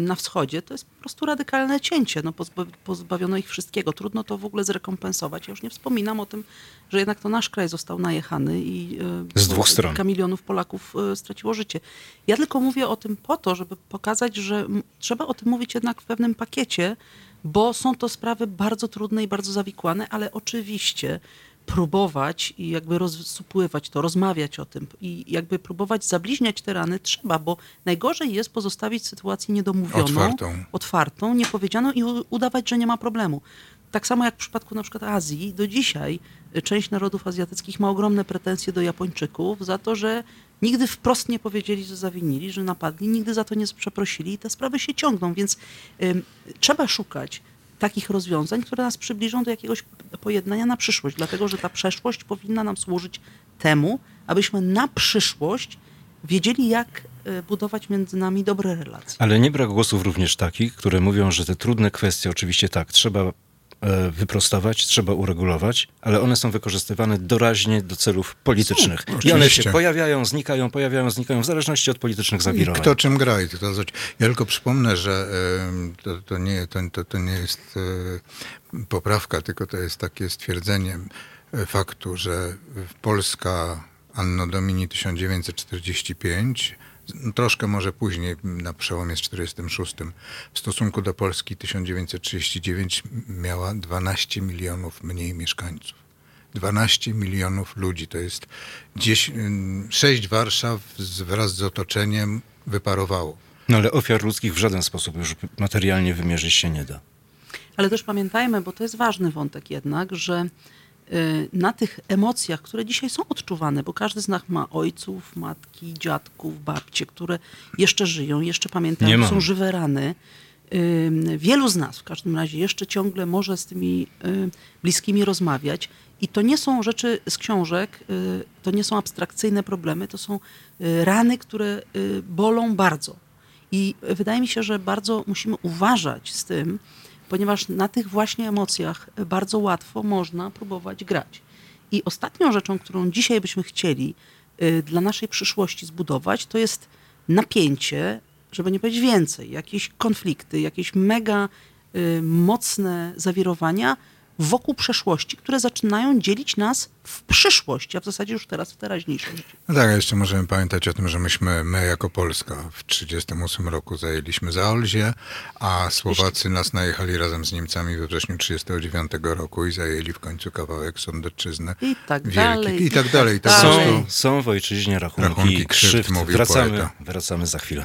na wschodzie, to jest po prostu radykalne cięcie. No, pozba- pozbawiono ich wszystkiego. Trudno to w ogóle zrekompensować. Ja już nie wspominam o tym, że jednak to nasz kraj został najechany i e, Z dwóch stron. kilka milionów Polaków e, straciło życie. Ja tylko mówię o tym po to, żeby pokazać, że trzeba o tym mówić jednak w pewnym pakiecie, bo są to sprawy bardzo trudne i bardzo zawikłane, ale oczywiście próbować i jakby rozsupływać to, rozmawiać o tym i jakby próbować zabliźniać te rany trzeba, bo najgorzej jest pozostawić sytuację niedomówioną, Otwartą. otwartą niepowiedzianą i udawać, że nie ma problemu. Tak samo jak w przypadku na przykład Azji, do dzisiaj y, część narodów azjatyckich ma ogromne pretensje do Japończyków za to, że nigdy wprost nie powiedzieli, że zawinili, że napadli, nigdy za to nie przeprosili i te sprawy się ciągną, więc ym, trzeba szukać takich rozwiązań, które nas przybliżą do jakiegoś pojednania na przyszłość, dlatego że ta przeszłość powinna nam służyć temu, abyśmy na przyszłość wiedzieli, jak y, budować między nami dobre relacje. Ale nie brak głosów również takich, które mówią, że te trudne kwestie, oczywiście tak, trzeba e, wyprostować, trzeba uregulować, ale one są wykorzystywane doraźnie do celów politycznych. I one się pojawiają, znikają, pojawiają, znikają, w zależności od politycznych I zawirowań. kto czym gra. I to, to, ja tylko przypomnę, że to, to, nie, to, to, nie jest e, poprawka, tylko to jest takie stwierdzenie e, faktu, że Polska Anno Domini 1945, no, troszkę może później, na przełomie z 46, w stosunku do Polski 1939 miała 12 milionów mniej mieszkańców. 12 milionów ludzi. To jest 10, ym, 6 Warszaw z, wraz z otoczeniem wyparowało. No ale ofiar ludzkich w żaden sposób już materialnie wymierzyć się nie da. Ale też pamiętajmy, bo to jest ważny wątek jednak, że y, na tych emocjach, które dzisiaj są odczuwane, bo każdy z nas ma ojców, matki, dziadków, babcie, które jeszcze żyją, jeszcze pamiętają, są żywe rany. Ym, Wielu z nas w każdym razie jeszcze ciągle może z tymi y, bliskimi rozmawiać. I to nie są rzeczy z książek, y, to nie są abstrakcyjne problemy, to są y, rany, które y, bolą bardzo. I wydaje mi się, że bardzo musimy uważać z tym, ponieważ na tych właśnie emocjach bardzo łatwo można próbować grać. I ostatnią rzeczą, którą dzisiaj byśmy chcieli y, dla naszej przyszłości zbudować, to jest napięcie, żeby nie powiedzieć więcej, jakieś konflikty, jakieś mega y, mocne zawirowania wokół przeszłości, które zaczynają dzielić nas w przyszłość, a w zasadzie już teraz w teraźniejszość. No tak, a jeszcze możemy pamiętać o tym, że myśmy, my jako Polska w 1938 roku zajęliśmy Zaolzie, a Słowacy nas najechali razem z Niemcami we wrześniu 1939 roku i zajęli w końcu kawałek Sądecczyzny. I tak wielki. dalej, I tak dalej. I tak dalej. Są, dalej. są w ojczyźnie rachunki, Rachunki krzywd, krzywd. mówił Wracamy, poeta. wracamy za chwilę.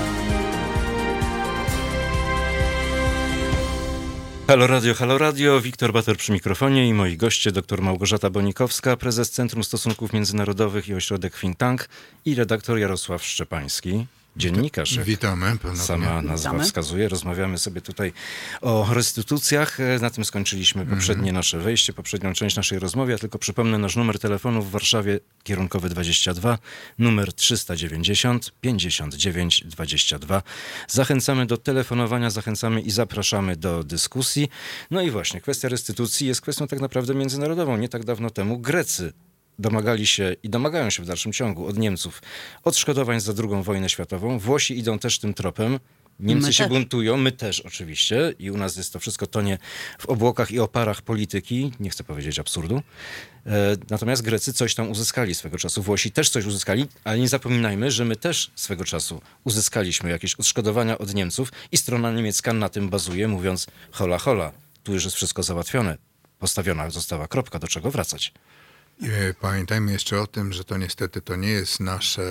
Halo Radio, Halo Radio, Wiktor Bator przy mikrofonie i moi goście dr Małgorzata Bonikowska, prezes Centrum Stosunków Międzynarodowych i Ośrodek Think Tank i redaktor Jarosław Szczepański, dziennikarz. jak Witamy ponownie. Sama nazwa Witamy. wskazuje. Rozmawiamy sobie tutaj o restytucjach. Na tym skończyliśmy poprzednie nasze wejście, poprzednią część naszej rozmowy. Ja tylko przypomnę nasz numer telefonu w Warszawie kierunkowy 22, numer 390 59 22. Zachęcamy do telefonowania, zachęcamy i zapraszamy do dyskusji. No i właśnie, kwestia restytucji jest kwestią tak naprawdę międzynarodową. Nie tak dawno temu Grecy domagali się i domagają się w dalszym ciągu od Niemców odszkodowań za II wojnę światową. Włosi idą też tym tropem. Niemcy My się też. buntują, my też oczywiście i u nas jest to wszystko tonie w obłokach i oparach polityki, nie chcę powiedzieć absurdu. E, natomiast Grecy coś tam uzyskali swego czasu, Włosi też coś uzyskali, ale nie zapominajmy, że my też swego czasu uzyskaliśmy jakieś odszkodowania od Niemców i strona niemiecka na tym bazuje, mówiąc hola hola, tu już jest wszystko załatwione, postawiona została kropka, do czego wracać. E, Pamiętajmy jeszcze o tym, że to niestety to nie jest nasze,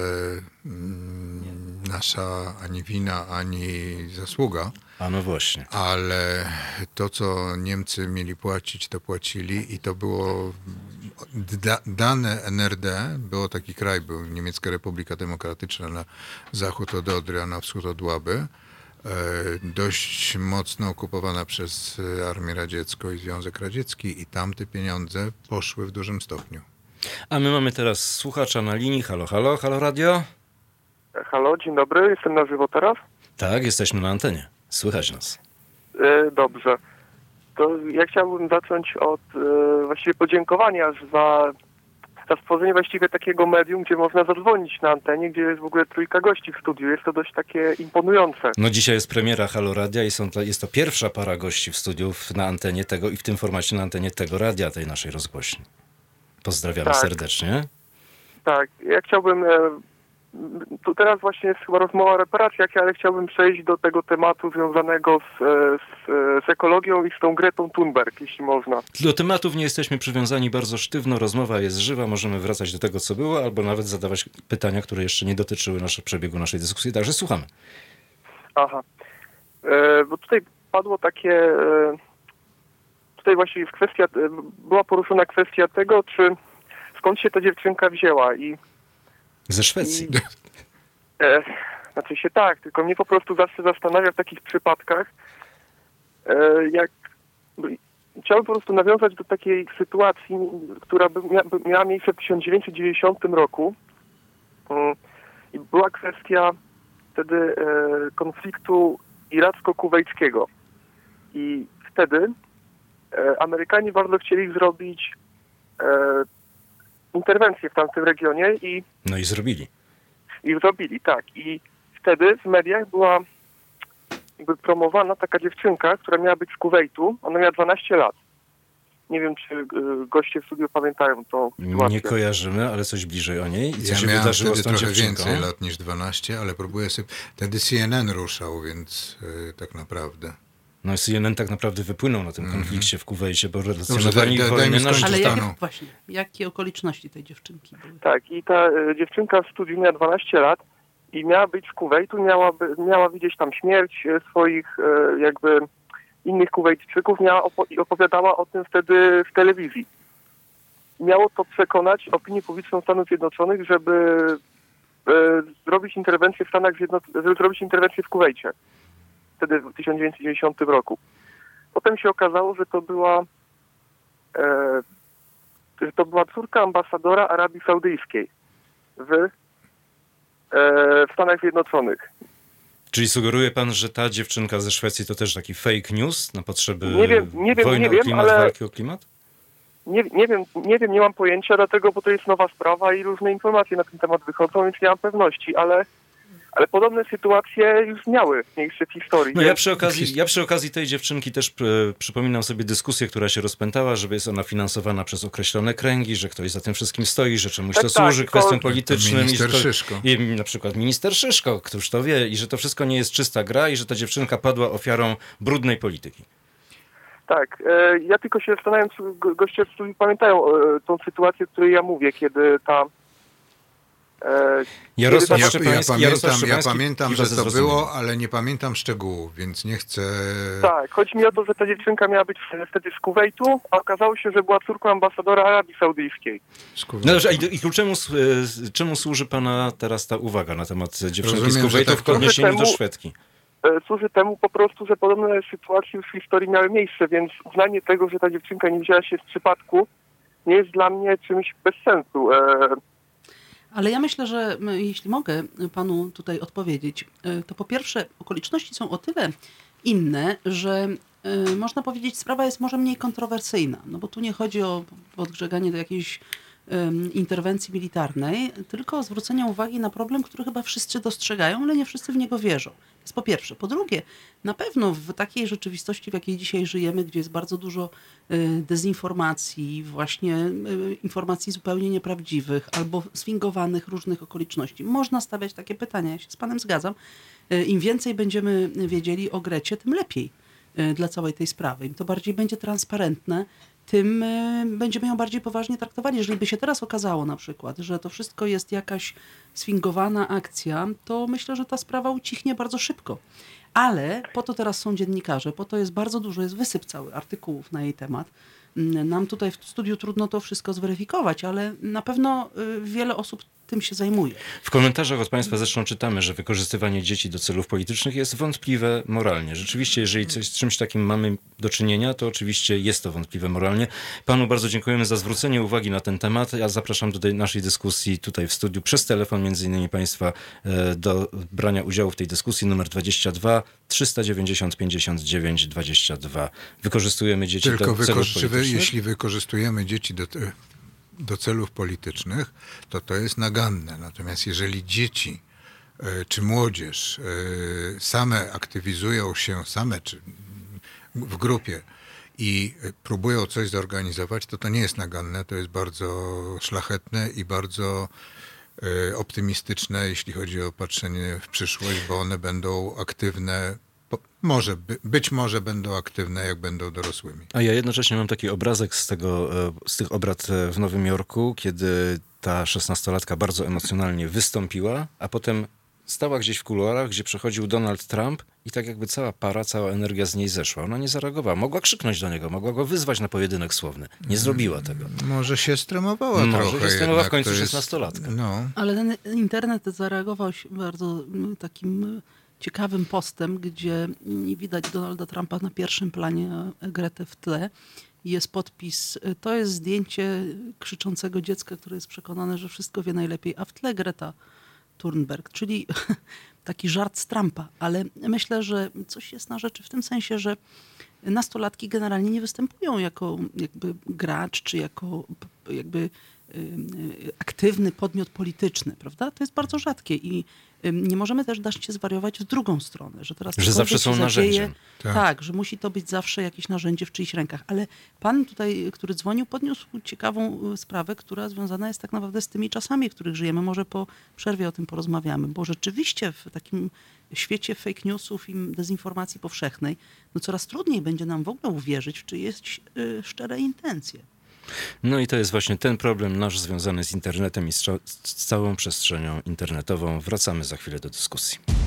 mm, nasza ani wina, ani zasługa, A no właśnie. ale to, co Niemcy mieli płacić, to płacili i to było da, dane NRD, było taki kraj, był Niemiecka Republika Demokratyczna na zachód od Odry, a na wschód od Łaby, dość mocno okupowana przez e, Armię Radziecką i Związek Radziecki i tam te pieniądze poszły w dużym stopniu. A my mamy teraz słuchacza na linii. Halo, halo, halo radio? Halo, dzień dobry, jestem na żywo teraz. Tak, jesteśmy na antenie. Słychać nas. E, dobrze. To ja chciałbym zacząć od e, właściwie podziękowania za, stworzenie właściwie takiego medium, gdzie można zadzwonić na antenie, gdzie jest w ogóle trójka gości w studiu. Jest to dość takie imponujące. No dzisiaj jest premiera Halo Radia i są to, jest to pierwsza para gości w studiu na antenie tego i w tym formacie na antenie tego radia, tej naszej rozgłośni. Pozdrawiamy Tak. serdecznie. Tak, ja chciałbym. Tu teraz właśnie jest chyba rozmowa o reparacjach, ale chciałbym przejść do tego tematu związanego z, e, z, e, z ekologią i z tą Gretą Thunberg, jeśli można. Do tematów nie jesteśmy przywiązani bardzo sztywno, rozmowa jest żywa, możemy wracać do tego, co było, albo nawet zadawać pytania, które jeszcze nie dotyczyły nasze, przebiegu naszej dyskusji, także słuchamy. Aha. E, bo tutaj padło takie. E, tutaj właściwie w kwestia, e, była poruszona kwestia tego, czy skąd się ta dziewczynka wzięła i Ze Szwecji. I, e, znaczy się tak, tylko mnie po prostu zawsze zastanawia w takich przypadkach, e, jak chciałbym po prostu nawiązać do takiej sytuacji, która by mia, by miała miejsce w 1990 roku. Mm, I była kwestia wtedy e, konfliktu iracko-kuwejskiego. I wtedy e, Amerykanie bardzo chcieli zrobić e, interwencję w tamtym regionie i No i zrobili. i zrobili, tak. I wtedy w mediach była jakby promowana taka dziewczynka, która miała być z Kuwejtu. Ona miała 12 lat. Nie wiem, czy y, goście w studiu pamiętają tą sytuację. Nie kojarzymy, ale coś bliżej o niej. I co Ja się miałem wydarzyło wtedy z tą trochę dziewczynką? więcej lat niż 12, ale próbuję sobie... Wtedy CNN ruszał, więc y, tak naprawdę... No CNN tak naprawdę wypłynął na tym konflikcie w Kuwejcie, bo relacjonowali wojnę na. Ale jakie, właśnie, jakie okoliczności tej dziewczynki były? Tak, i ta y, dziewczynka w studiu miała 12 lat i miała być z Kuwejtu, miałaby, miała widzieć tam śmierć y, swoich y, jakby innych Kuwejtczyków miała opo- i opowiadała o tym wtedy w telewizji. Miało to przekonać opinię publiczną Stanów Zjednoczonych, żeby e, zrobić interwencję w Stanach Zjednoczonych, żeby zrobić interwencję w Kuwejcie. Wtedy w 1990 roku. Potem się okazało, że to była e, że to była córka ambasadora Arabii Saudyjskiej w, e, w Stanach Zjednoczonych. Czyli sugeruje pan, że ta dziewczynka ze Szwecji to też taki fake news na potrzeby Nie wiem, nie wiem, wojny nie o wiem, klimat, ale- walki o klimat? Nie, nie wiem, nie wiem, nie mam pojęcia, dlatego, bo to jest nowa sprawa i różne informacje na ten temat wychodzą, więc nie mam pewności, ale, ale podobne sytuacje już miały miejsce w historii. No ja przy, okazji, ja przy okazji tej dziewczynki też e, przypominam sobie dyskusję, która się rozpętała, że jest ona finansowana przez określone kręgi, że ktoś za tym wszystkim stoi, że czemuś Tak, to tak, służy, kwestiom politycznym. Minister i to, Szyszko. I na przykład minister Szyszko, któż to wie, i że to wszystko nie jest czysta gra i że ta dziewczynka padła ofiarą brudnej polityki. Tak, e, ja tylko się zastanawiam, czy go- goście pamiętają e, tą sytuację, o której ja mówię, kiedy ta... E, Jarosław Ja, ja pamiętam, ja pamiętam że to było, ale nie pamiętam szczegółów, więc nie chcę... tak, chodzi mi o to, że ta dziewczynka miała być wtedy z Kuwejtu, a okazało się, że była córką ambasadora Arabii Saudyjskiej. No dobrze, a i, i tu czemu, e, czemu służy pana teraz ta uwaga na temat dziewczynki Rozumiem, z Kuwejtu tak w odniesieniu do temu- Szwedki? E, służy temu po prostu, że podobne sytuacje już w historii miały miejsce, więc uznanie tego, że ta dziewczynka nie wzięła się z przypadku, nie jest dla mnie czymś bez sensu. E, Ale ja myślę, że jeśli mogę panu tutaj odpowiedzieć, y, to po pierwsze okoliczności są o tyle inne, że y, można powiedzieć, sprawa jest może mniej kontrowersyjna, no bo tu nie chodzi o podgrzeganie do jakiejś interwencji militarnej, tylko o zwrócenie uwagi na problem, który chyba wszyscy dostrzegają, ale nie wszyscy w niego wierzą. To jest po pierwsze. Po drugie, na pewno w takiej rzeczywistości, w jakiej dzisiaj żyjemy, gdzie jest bardzo dużo y, dezinformacji, właśnie y, informacji zupełnie nieprawdziwych albo sfingowanych różnych okoliczności, można stawiać takie pytania. Ja się z panem zgadzam. Y, Im więcej będziemy wiedzieli o Grecie, tym lepiej dla całej tej sprawy. Im to bardziej będzie transparentne, tym y, będziemy ją bardziej poważnie traktowali. Jeżeli by się teraz okazało na przykład, że to wszystko jest jakaś sfingowana akcja, to myślę, że ta sprawa ucichnie bardzo szybko. Ale po to teraz są dziennikarze, po to jest bardzo dużo, jest wysyp cały artykułów na jej temat. Mm, Nam tutaj w studiu trudno to wszystko zweryfikować, ale na pewno y, wiele osób tym się zajmuje. W komentarzach od Państwa zresztą czytamy, że wykorzystywanie dzieci do celów politycznych jest wątpliwe moralnie. Rzeczywiście, jeżeli coś, z czymś takim mamy do czynienia, to oczywiście jest to wątpliwe moralnie. Panu bardzo dziękujemy za zwrócenie uwagi na ten temat. Ja zapraszam do tej naszej dyskusji tutaj w studiu przez telefon, między innymi Państwa e, do brania udziału w tej dyskusji numer 22 390 59 22. Wykorzystujemy dzieci Tylko do celów politycznych. jeśli wykorzystujemy dzieci do, do celów politycznych, to to jest naganne. Natomiast jeżeli dzieci e, czy młodzież e, same aktywizują się, same czy w grupie i próbują coś zorganizować, to to nie jest naganne, to jest bardzo szlachetne i bardzo e, optymistyczne, jeśli chodzi o patrzenie w przyszłość, bo one będą aktywne, może, by, być może będą aktywne, jak będą dorosłymi. A ja jednocześnie mam taki obrazek z, tego, e, z tych obrad e, w Nowym Jorku, kiedy ta szesnastolatka bardzo emocjonalnie wystąpiła, a potem stała gdzieś w kuluarach, gdzie przechodził Donald Trump i tak jakby cała para, cała energia z niej zeszła. Ona nie zareagowała. Mogła krzyknąć do niego, mogła go wyzwać na pojedynek słowny. Nie zrobiła tego. Może się stremowała Może trochę. się stremowała w jednak, końcu jest- 16-latka. No, Ale ten internet zareagował się bardzo takim ciekawym postem, gdzie mm, widać Donalda Trumpa na pierwszym planie, a Gretę w tle. Jest podpis, y, to jest zdjęcie krzyczącego dziecka, które jest przekonane, że wszystko wie najlepiej, a w tle Greta Thunberg, czyli taki żart z Trumpa. Ale myślę, że coś jest na rzeczy w tym sensie, że nastolatki generalnie nie występują jako jakby gracz, czy jako jakby y, aktywny podmiot polityczny, prawda? To jest bardzo rzadkie i nie możemy też dać się zwariować w drugą stronę, że teraz Że zawsze są narzędziem. Tak. Tak. że musi to być zawsze jakieś narzędzie w czyichś rękach. Ale pan tutaj, który dzwonił, podniósł ciekawą y, sprawę, która związana jest tak naprawdę z tymi czasami, w których żyjemy. Może po przerwie o tym porozmawiamy, bo rzeczywiście w takim świecie fake newsów i dezinformacji powszechnej, no coraz trudniej będzie nam w ogóle uwierzyć w czyjeś y, szczere intencje. No i to jest właśnie ten problem nasz związany z internetem i z, z całą przestrzenią internetową. Wracamy za chwilę do dyskusji.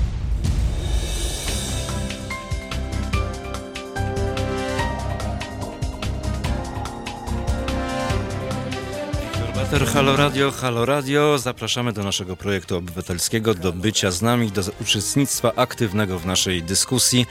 Bater Halo Radio, Halo Radio. Zapraszamy do naszego projektu obywatelskiego, do bycia z nami, do uczestnictwa aktywnego w naszej dyskusji.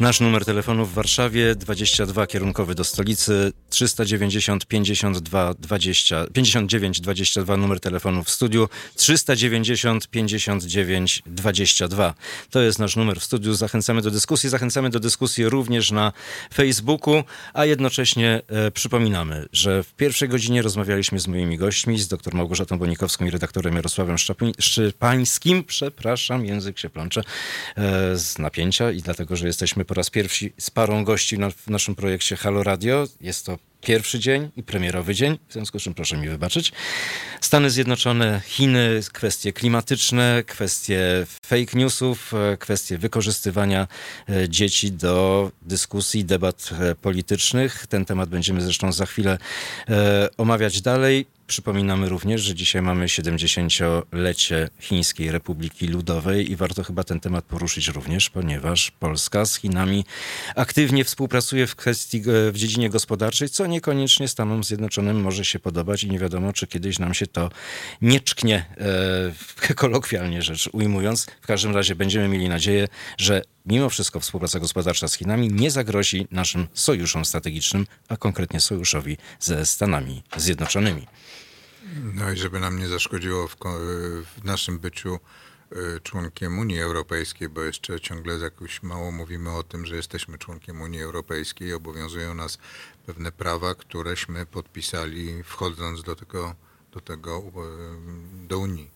Nasz numer telefonu w Warszawie 22 kierunkowy do stolicy 390 52 20 59 22 numer telefonu w studiu 390 59 22. To jest nasz numer w studiu. Zachęcamy do dyskusji. Zachęcamy do dyskusji również na Facebooku, a jednocześnie e, przypominamy, że w pierwszej godzinie rozmawialiśmy z moimi gośćmi, z dr Małgorzatą Bonikowską i redaktorem Jarosławem Szczepańskim. Przepraszam, język się plącze e, z napięcia i dlatego, że jesteśmy po raz pierwszy z parą gości na, w naszym projekcie Halo Radio. Jest to pierwszy dzień i premierowy dzień, w związku z czym proszę mi wybaczyć. Stany Zjednoczone, Chiny, kwestie klimatyczne, kwestie fake newsów, e, kwestie wykorzystywania e, dzieci do dyskusji, debat politycznych. Ten temat będziemy zresztą za chwilę omawiać dalej. Przypominamy również, że dzisiaj mamy 70-lecie Chińskiej Republiki Ludowej i warto chyba ten temat poruszyć również, ponieważ Polska z Chinami aktywnie współpracuje w kwestii e, w dziedzinie gospodarczej, co niekoniecznie Stanom Zjednoczonym może się podobać i nie wiadomo, czy kiedyś nam się to nie czknie, e, kolokwialnie rzecz ujmując. W każdym razie będziemy mieli nadzieję, że mimo wszystko współpraca gospodarcza z Chinami nie zagrozi naszym sojuszom strategicznym, a konkretnie sojuszowi ze Stanami Zjednoczonymi. No i żeby nam nie zaszkodziło w, w naszym byciu y, członkiem Unii Europejskiej, bo jeszcze ciągle jakoś mało mówimy o tym, że jesteśmy członkiem Unii Europejskiej i obowiązują nas pewne prawa, któreśmy podpisali wchodząc do tego, do, tego y, do Unii.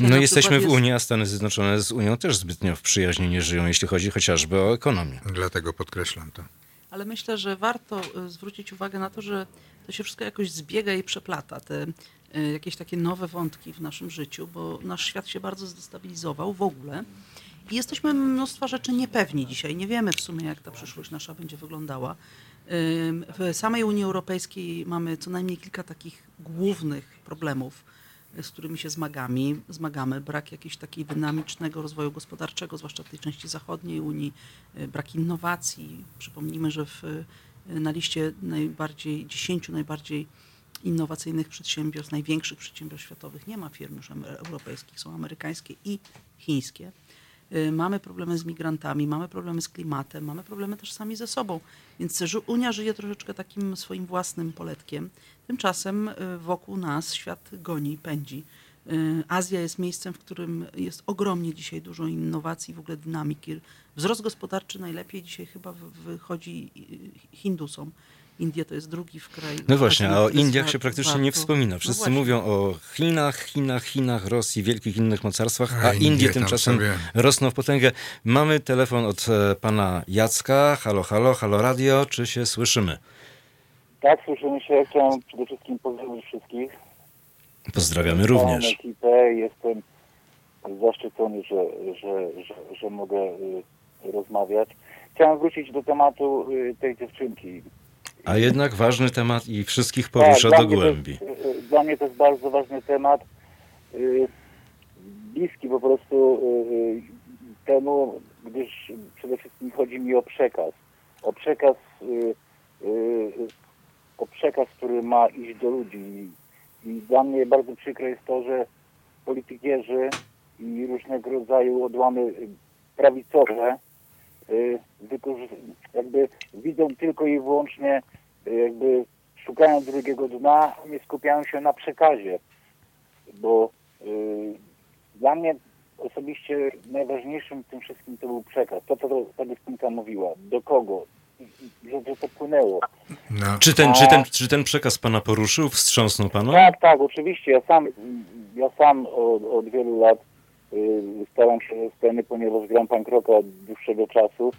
No na jesteśmy przykład w jest- Unii, a Stany Zjednoczone z Unią też zbytnio w przyjaźni nie żyją, jeśli chodzi chociażby o ekonomię. Dlatego podkreślam to. Ale myślę, że warto y, zwrócić uwagę na to, że to się wszystko jakoś zbiega i przeplata. Te jakieś takie nowe wątki w naszym życiu, bo nasz świat się bardzo zdestabilizował w ogóle. I jesteśmy mnóstwa rzeczy niepewni dzisiaj. Nie wiemy w sumie, jak ta przyszłość nasza będzie wyglądała. W samej Unii Europejskiej mamy co najmniej kilka takich głównych problemów, y, z którymi się zmagamy. zmagamy. Brak jakiegoś takiego dynamicznego rozwoju gospodarczego, zwłaszcza w tej części zachodniej Unii, y, brak innowacji. Przypomnijmy, że w, na liście najbardziej, 10 najbardziej innowacyjnych przedsiębiorstw, największych przedsiębiorstw światowych nie ma firm już europejskich, są amerykańskie i chińskie. Y, Mamy problemy z migrantami, mamy problemy z klimatem, mamy problemy też sami ze sobą. Więc Unia żyje troszeczkę takim swoim własnym poletkiem. Tymczasem y, wokół nas świat goni, pędzi. Y, Azja jest miejscem, w którym jest ogromnie dzisiaj dużo innowacji, w ogóle dynamiki. Wzrost gospodarczy najlepiej dzisiaj chyba wy- wychodzi Hindusom. Indie to jest drugi w kraju. No właśnie, a o Indiach się praktycznie warto- nie wspomina. No Wszyscy właśnie. mówią o Chinach, Chinach, Chinach, Rosji, wielkich innych mocarstwach, A a Indie Indie tymczasem sobie- rosną w potęgę. Mamy telefon od e, pana Jacka. Halo, halo, halo radio, czy się słyszymy? Tak, słyszymy się. Chciałem przede wszystkim pozdrowić wszystkich. Pozdrawiamy również. ekipę. Jestem zaszczycony, że, że, że, że mogę y, rozmawiać. Chciałem wrócić do tematu y, tej dziewczynki. A jednak ważny temat i wszystkich porusza Tak, do głębi. jest- Dla mnie to jest bardzo ważny temat. Y, bliski po prostu y, y, temu, gdyż przede wszystkim chodzi mi o przekaz. O przekaz, o przekaz, który ma iść do ludzi. I dla mnie bardzo przykre jest to, że politykierzy i różnego rodzaju odłamy prawicowe jakby widzą tylko i wyłącznie y, jakby szukają drugiego dna, a nie skupiają się na przekazie. Bo y, dla mnie osobiście najważniejszym w tym wszystkim to był przekaz. To, co ta dziewczynka mówiła. Do kogo? Że, że to płynęło. No, Czy ten, czy, ten, czy ten przekaz pana poruszył, wstrząsnął panu? Tak, tak, oczywiście. Ja sam, ja sam od, od wielu lat y, staram się ze sceny, ponieważ gram punk rocka od dłuższego czasu,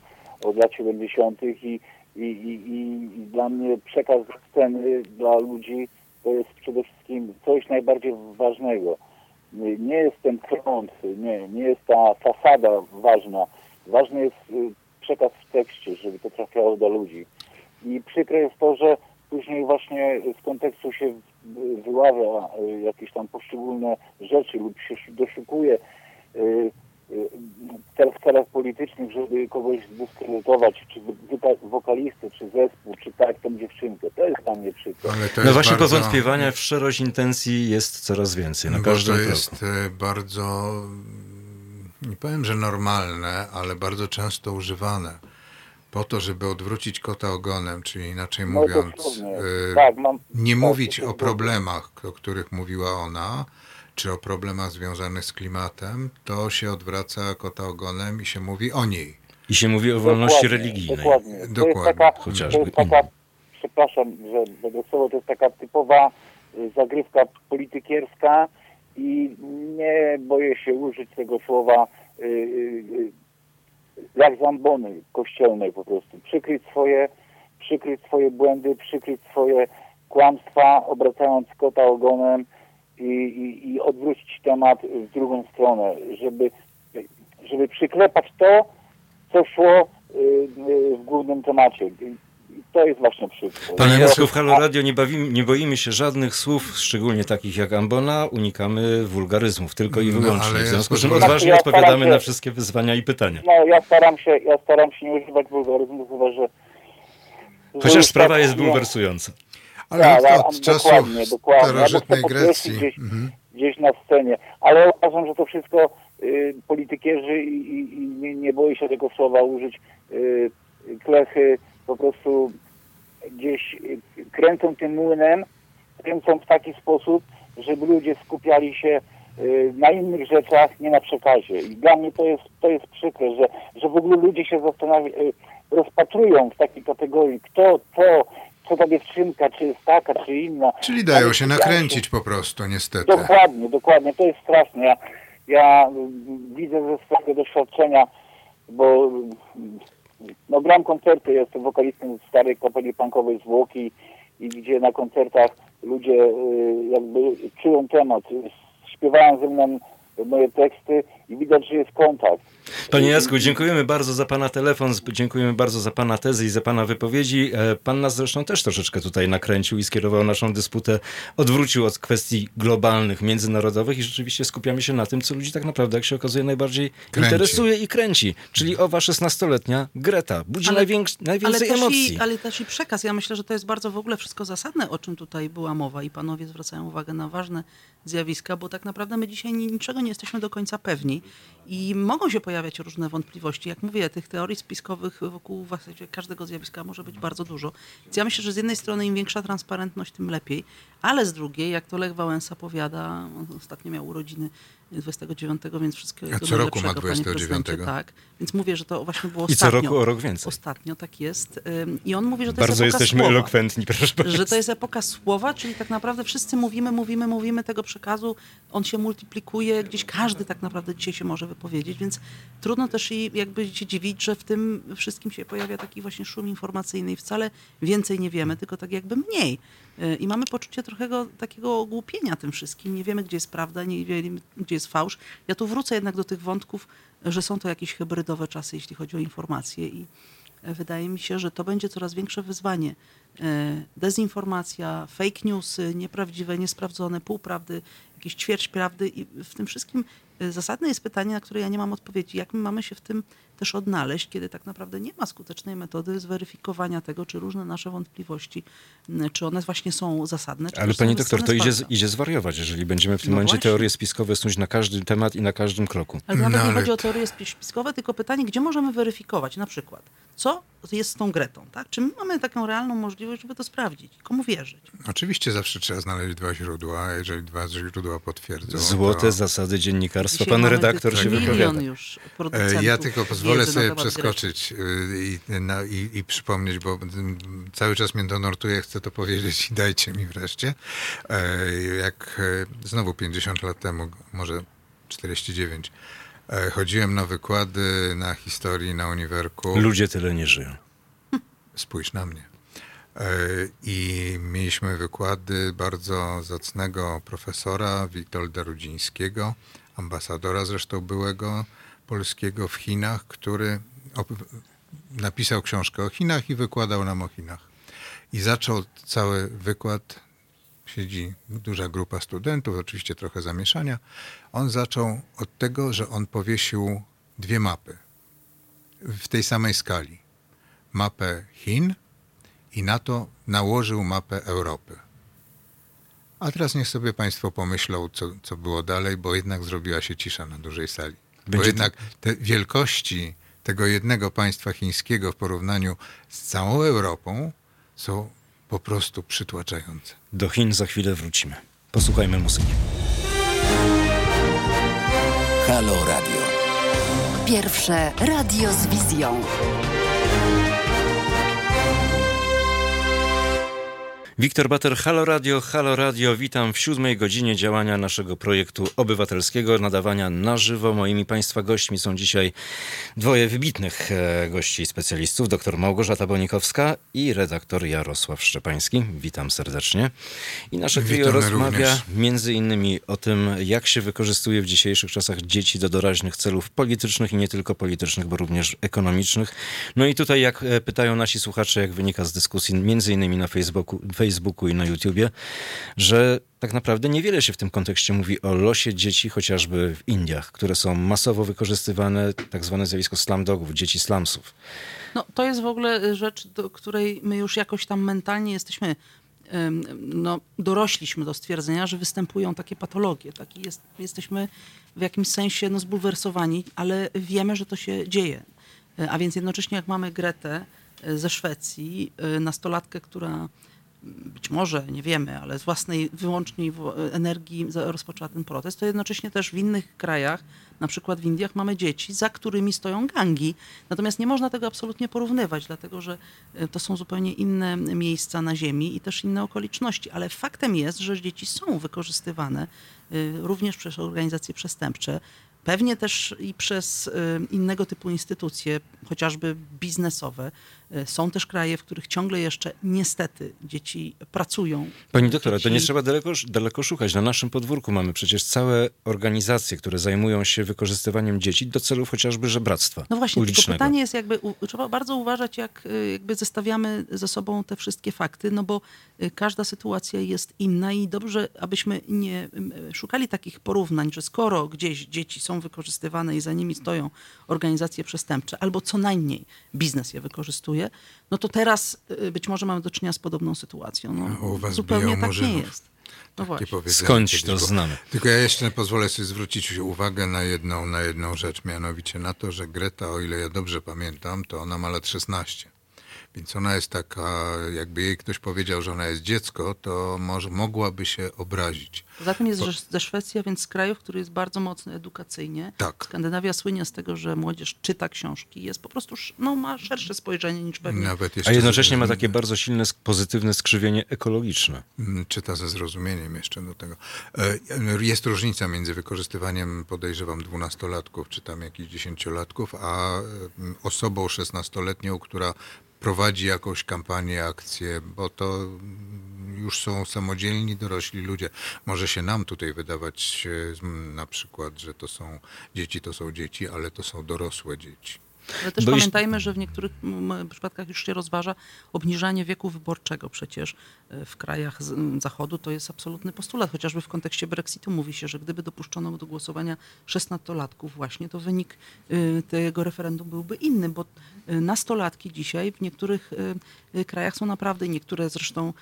od lat 70. I, i, i, i, dla mnie przekaz ze sceny dla ludzi to jest przede wszystkim coś najbardziej ważnego. Nie nie jest ten front, nie, nie jest ta fasada ważna. Ważny jest y, przekaz w tekście, żeby to trafiało do ludzi. I przykre jest to, że później właśnie z kontekstu się y, wyławia y, jakieś tam poszczególne rzeczy lub się sz- doszukuje y, y, w celach politycznych, żeby kogoś zdyskredytować, czy wokalistę, czy zespół, czy tak, tą dziewczynkę. To jest dla mnie to No jest właśnie bardzo, powątpiewania w szczerość intencji jest coraz więcej, na bo każdym to kroku. jest e, bardzo, mm, nie powiem, że normalne, ale bardzo często używane po to, żeby odwrócić kota ogonem, czyli inaczej No mówiąc, e, Tak, mam, nie tak, mówić o problemach, o których mówiła ona, czy o problemach związanych z klimatem, to się odwraca kota ogonem i się mówi o niej. I się mówi o wolności Dokładnie, religijnej. Dokładnie. To Dokładnie. jest taka, Chociażby. to jest taka przepraszam, że będę słowo, to jest taka typowa y, zagrywka politykierska i nie boję się użyć tego słowa y, y, jak zambony kościelnej po prostu. Przykryć swoje, przykryć swoje błędy, przykryć swoje kłamstwa, obracając kota ogonem i, i, i odwrócić temat w drugą stronę, żeby, żeby przyklepać to, co szło y, w głównym temacie. To jest właśnie przykre. Panie Jacku, w Halo Radio nie, bawimy, nie boimy się żadnych słów, szczególnie takich jak ambona, unikamy wulgaryzmów, tylko i No, wyłącznie. ale w związku z czym odważnie Ja staram odpowiadamy się- na wszystkie wyzwania i pytania. No, ja staram się, ja staram się nie używać wulgaryzmów, chyba że... Chociaż sprawa tak jest nie- bulwersująca. Ale Tak, od, dokładnie, dokładnie. Starożytnej Grecji. Gdzieś, Mhm. gdzieś na scenie. Ale uważam, że to wszystko y, politykierzy i, i, i nie, nie boję się tego słowa użyć. Y, klechy po prostu gdzieś y, kręcą tym młynem, kręcą w taki sposób, żeby ludzie skupiali się y, na innych rzeczach, nie na przekazie. I dla mnie to jest, to jest przykre, że, że w ogóle ludzie się zastanawiają, y, rozpatrują w takiej kategorii, kto, co, co ta dziewczynka, czy jest taka, czy inna. Czyli dają się nakręcić po prostu, niestety. Dokładnie, dokładnie. To jest straszne. Ja, ja mm, widzę ze swojego doświadczenia, bo no, gram koncerty, jestem wokalistą starej kapeli punkowej zwłoki i gdzie na koncertach ludzie y, jakby czują temat, śpiewają ze mną moje teksty i widać, że jest kontakt. Panie Jacku, dziękujemy bardzo za Pana telefon, dziękujemy bardzo za Pana tezy i za Pana wypowiedzi. E, Pan nas zresztą też troszeczkę tutaj nakręcił i skierował naszą dysputę, odwrócił od kwestii globalnych, międzynarodowych i rzeczywiście skupiamy się na tym, co ludzi tak naprawdę, jak się okazuje, najbardziej Kręci. interesuje i kręci. Czyli owa 16-letnia Greta. Budzi Ale- Ale najwięcej też, emocji. i, ale też i przekaz. Ja myślę, że to jest bardzo w ogóle wszystko zasadne, o czym tutaj była mowa i panowie zwracają uwagę na ważne zjawiska, bo tak naprawdę my dzisiaj ni- niczego nie jesteśmy do końca pewni i mogą się pojawiać różne wątpliwości. Jak mówię, tych teorii spiskowych wokół właściwie każdego zjawiska może być bardzo dużo. Więc ja myślę, że z jednej strony im większa transparentność, tym lepiej, ale z drugiej, jak to Lech Wałęsa powiada, on ostatnio miał urodziny 29, więc wszystkiego A co roku ma najlepszego, panie 29? prezydencie. Tak, więc mówię, że to właśnie było I co ostatnio. roku o rok więcej. Ostatnio tak jest. I on mówi, że to Bardzo jest epoka jesteśmy słowa. elokwentni, proszę Państwa. Że to jest epoka słowa, czyli tak naprawdę wszyscy mówimy, mówimy, mówimy tego przekazu, on się multiplikuje, gdzieś każdy tak naprawdę dzisiaj się może wypowiedzieć, więc trudno też i jakby się dziwić, że w tym wszystkim się pojawia taki właśnie szum informacyjny i wcale więcej nie wiemy, tylko tak jakby mniej. Y, I mamy poczucie trochę go- takiego ogłupienia tym wszystkim. Nie wiemy, gdzie jest prawda, nie wiemy, gdzie jest fałsz. Ja tu wrócę jednak do tych wątków, że są to jakieś hybrydowe czasy, jeśli chodzi o informacje i e, wydaje mi się, że to będzie coraz większe wyzwanie. E, Dezinformacja, fake newsy, nieprawdziwe, niesprawdzone, półprawdy. Jakieś ćwierć prawdy i w tym wszystkim y, zasadne jest pytanie, na które ja nie mam odpowiedzi. Jak my mamy się w tym też odnaleźć, kiedy tak naprawdę nie ma skutecznej metody zweryfikowania tego, czy różne nasze wątpliwości, y, czy one właśnie są zasadne, czy Ale pani doktor, to idzie, idzie zwariować, jeżeli będziemy w tym No momencie właśnie. teorie spiskowe snuć na każdy temat i na każdym kroku. Ale nawet No, nie ale chodzi o teorie spi- spiskowe, tylko pytanie, gdzie możemy weryfikować na przykład, co jest z tą Gretą, tak? Czy my mamy taką realną możliwość, żeby to sprawdzić? Komu wierzyć? Oczywiście zawsze trzeba znaleźć dwa źródła, jeżeli dwa źródła potwierdzą. Złote to... zasady dziennikarstwa. Dzisiaj Pan redaktor się wypowiada. już E, Ja tylko pozwolę sobie przeskoczyć y, i, na, i, i przypomnieć, bo mm, cały czas mnie to nurtuje, chcę to powiedzieć i dajcie mi wreszcie. E, Jak e, znowu 50 lat temu, może 49, e, chodziłem na wykłady na historii na uniwerku. Ludzie tyle nie żyją. Spójrz na mnie. E, I mieliśmy wykłady bardzo zacnego profesora Witolda Rudzińskiego, ambasadora zresztą byłego polskiego w Chinach, który napisał książkę o Chinach i wykładał nam o Chinach. I zaczął cały wykład, siedzi duża grupa studentów, oczywiście trochę zamieszania. On zaczął od tego, że on powiesił dwie mapy w tej samej skali mapę Chin i na to nałożył mapę Europy. A teraz niech sobie Państwo pomyślą, co, co było dalej, bo jednak zrobiła się cisza na dużej sali. Bo Będzie- jednak te wielkości tego jednego państwa chińskiego w porównaniu z całą Europą są po prostu przytłaczające. Do Chin za chwilę wrócimy. Posłuchajmy muzyki. Halo Radio. Pierwsze radio z wizją. Wiktor Bater, Halo Radio, Halo Radio. Witam w siódmej godzinie działania naszego projektu obywatelskiego, nadawania na żywo. Moimi Państwa gośćmi są dzisiaj dwoje wybitnych e, gości i specjalistów, dr Małgorzata Bonikowska i redaktor Jarosław Szczepański. Witam serdecznie. I nasze trio rozmawia również. między innymi o tym, jak się wykorzystuje w dzisiejszych czasach dzieci do doraźnych celów politycznych i nie tylko politycznych, bo również ekonomicznych. No i tutaj, jak e, pytają nasi słuchacze, jak wynika z dyskusji między innymi na Facebooku, Facebooku i na YouTubie, że tak naprawdę niewiele się w tym kontekście mówi o losie dzieci, chociażby w Indiach, które są masowo wykorzystywane, tak zwane zjawisko slumdogów, dzieci slumsów. No, to jest w ogóle rzecz, do której my już jakoś tam mentalnie jesteśmy, no, dorośliśmy do stwierdzenia, że występują takie patologie. Taki jest, jesteśmy w jakimś sensie no, zbulwersowani, ale wiemy, że to się dzieje. E, A więc jednocześnie jak mamy Gretę e, ze Szwecji, e, nastolatkę, która być może, nie wiemy, ale z własnej wyłącznie wo- energii rozpoczęła ten protest, to jednocześnie też w innych krajach, na przykład w Indiach, mamy dzieci, za którymi stoją gangi. Natomiast nie można tego absolutnie porównywać, dlatego że e, to są zupełnie inne miejsca na ziemi i też inne okoliczności. Ale faktem jest, że dzieci są wykorzystywane e, również przez organizacje przestępcze. Pewnie też i przez y, innego typu instytucje, chociażby biznesowe. Y, Są też kraje, w których ciągle jeszcze niestety dzieci pracują. Pani doktora, to Dzieci- nie trzeba daleko, daleko szukać. Na naszym podwórku mamy przecież całe organizacje, które zajmują się wykorzystywaniem dzieci do celów chociażby żebractwa No właśnie, ulicznego. pytanie jest jakby, u, trzeba bardzo uważać, jak y, jakby zestawiamy ze sobą te wszystkie fakty, no bo y, każda sytuacja jest inna i dobrze, abyśmy nie szukali takich porównań, że skoro gdzieś dzieci są wykorzystywane i za nimi stoją organizacje przestępcze, albo co najmniej biznes je wykorzystuje, no to teraz y, być może mamy do czynienia z podobną sytuacją. No, A u was zupełnie tak nie jest. No powiedzenie Skądś to znamy. Tylko ja jeszcze pozwolę sobie zwrócić uwagę na jedną, na jedną rzecz, mianowicie na to, że Greta, o ile ja dobrze pamiętam, to ona ma lat 16. Więc ona jest taka, jakby jej ktoś powiedział, że ona jest dziecko, to może mogłaby się obrazić. Poza tym jest że- ze Szwecji, a więc z kraju, który jest bardzo mocny edukacyjnie. Tak. Skandynawia słynie z tego, że młodzież czyta książki, jest po prostu, no, ma szersze spojrzenie niż pewnie. Nawet jeszcze A jednocześnie ma takie bardzo silne, pozytywne skrzywienie ekologiczne. Mm, czyta ze zrozumieniem jeszcze do tego. E, Jest różnica między wykorzystywaniem, podejrzewam, dwunastolatków, czy tam jakichś dziesięciolatków, a mm, osobą szesnastoletnią, która prowadzi jakąś kampanię, akcję, bo to już są samodzielni, dorośli ludzie. Może się nam tutaj wydawać e, na przykład, że to są dzieci, to są dzieci, ale to są dorosłe dzieci. Ale też Bo pamiętajmy, że w niektórych przypadkach już się rozważa obniżanie wieku wyborczego przecież. W krajach z- m, Zachodu to jest absolutny postulat. Chociażby w kontekście Brexitu mówi się, że gdyby dopuszczono do głosowania 16-latków właśnie, to wynik y, tego referendum byłby inny, bo y, nastolatki dzisiaj w niektórych y, krajach są naprawdę, niektóre zresztą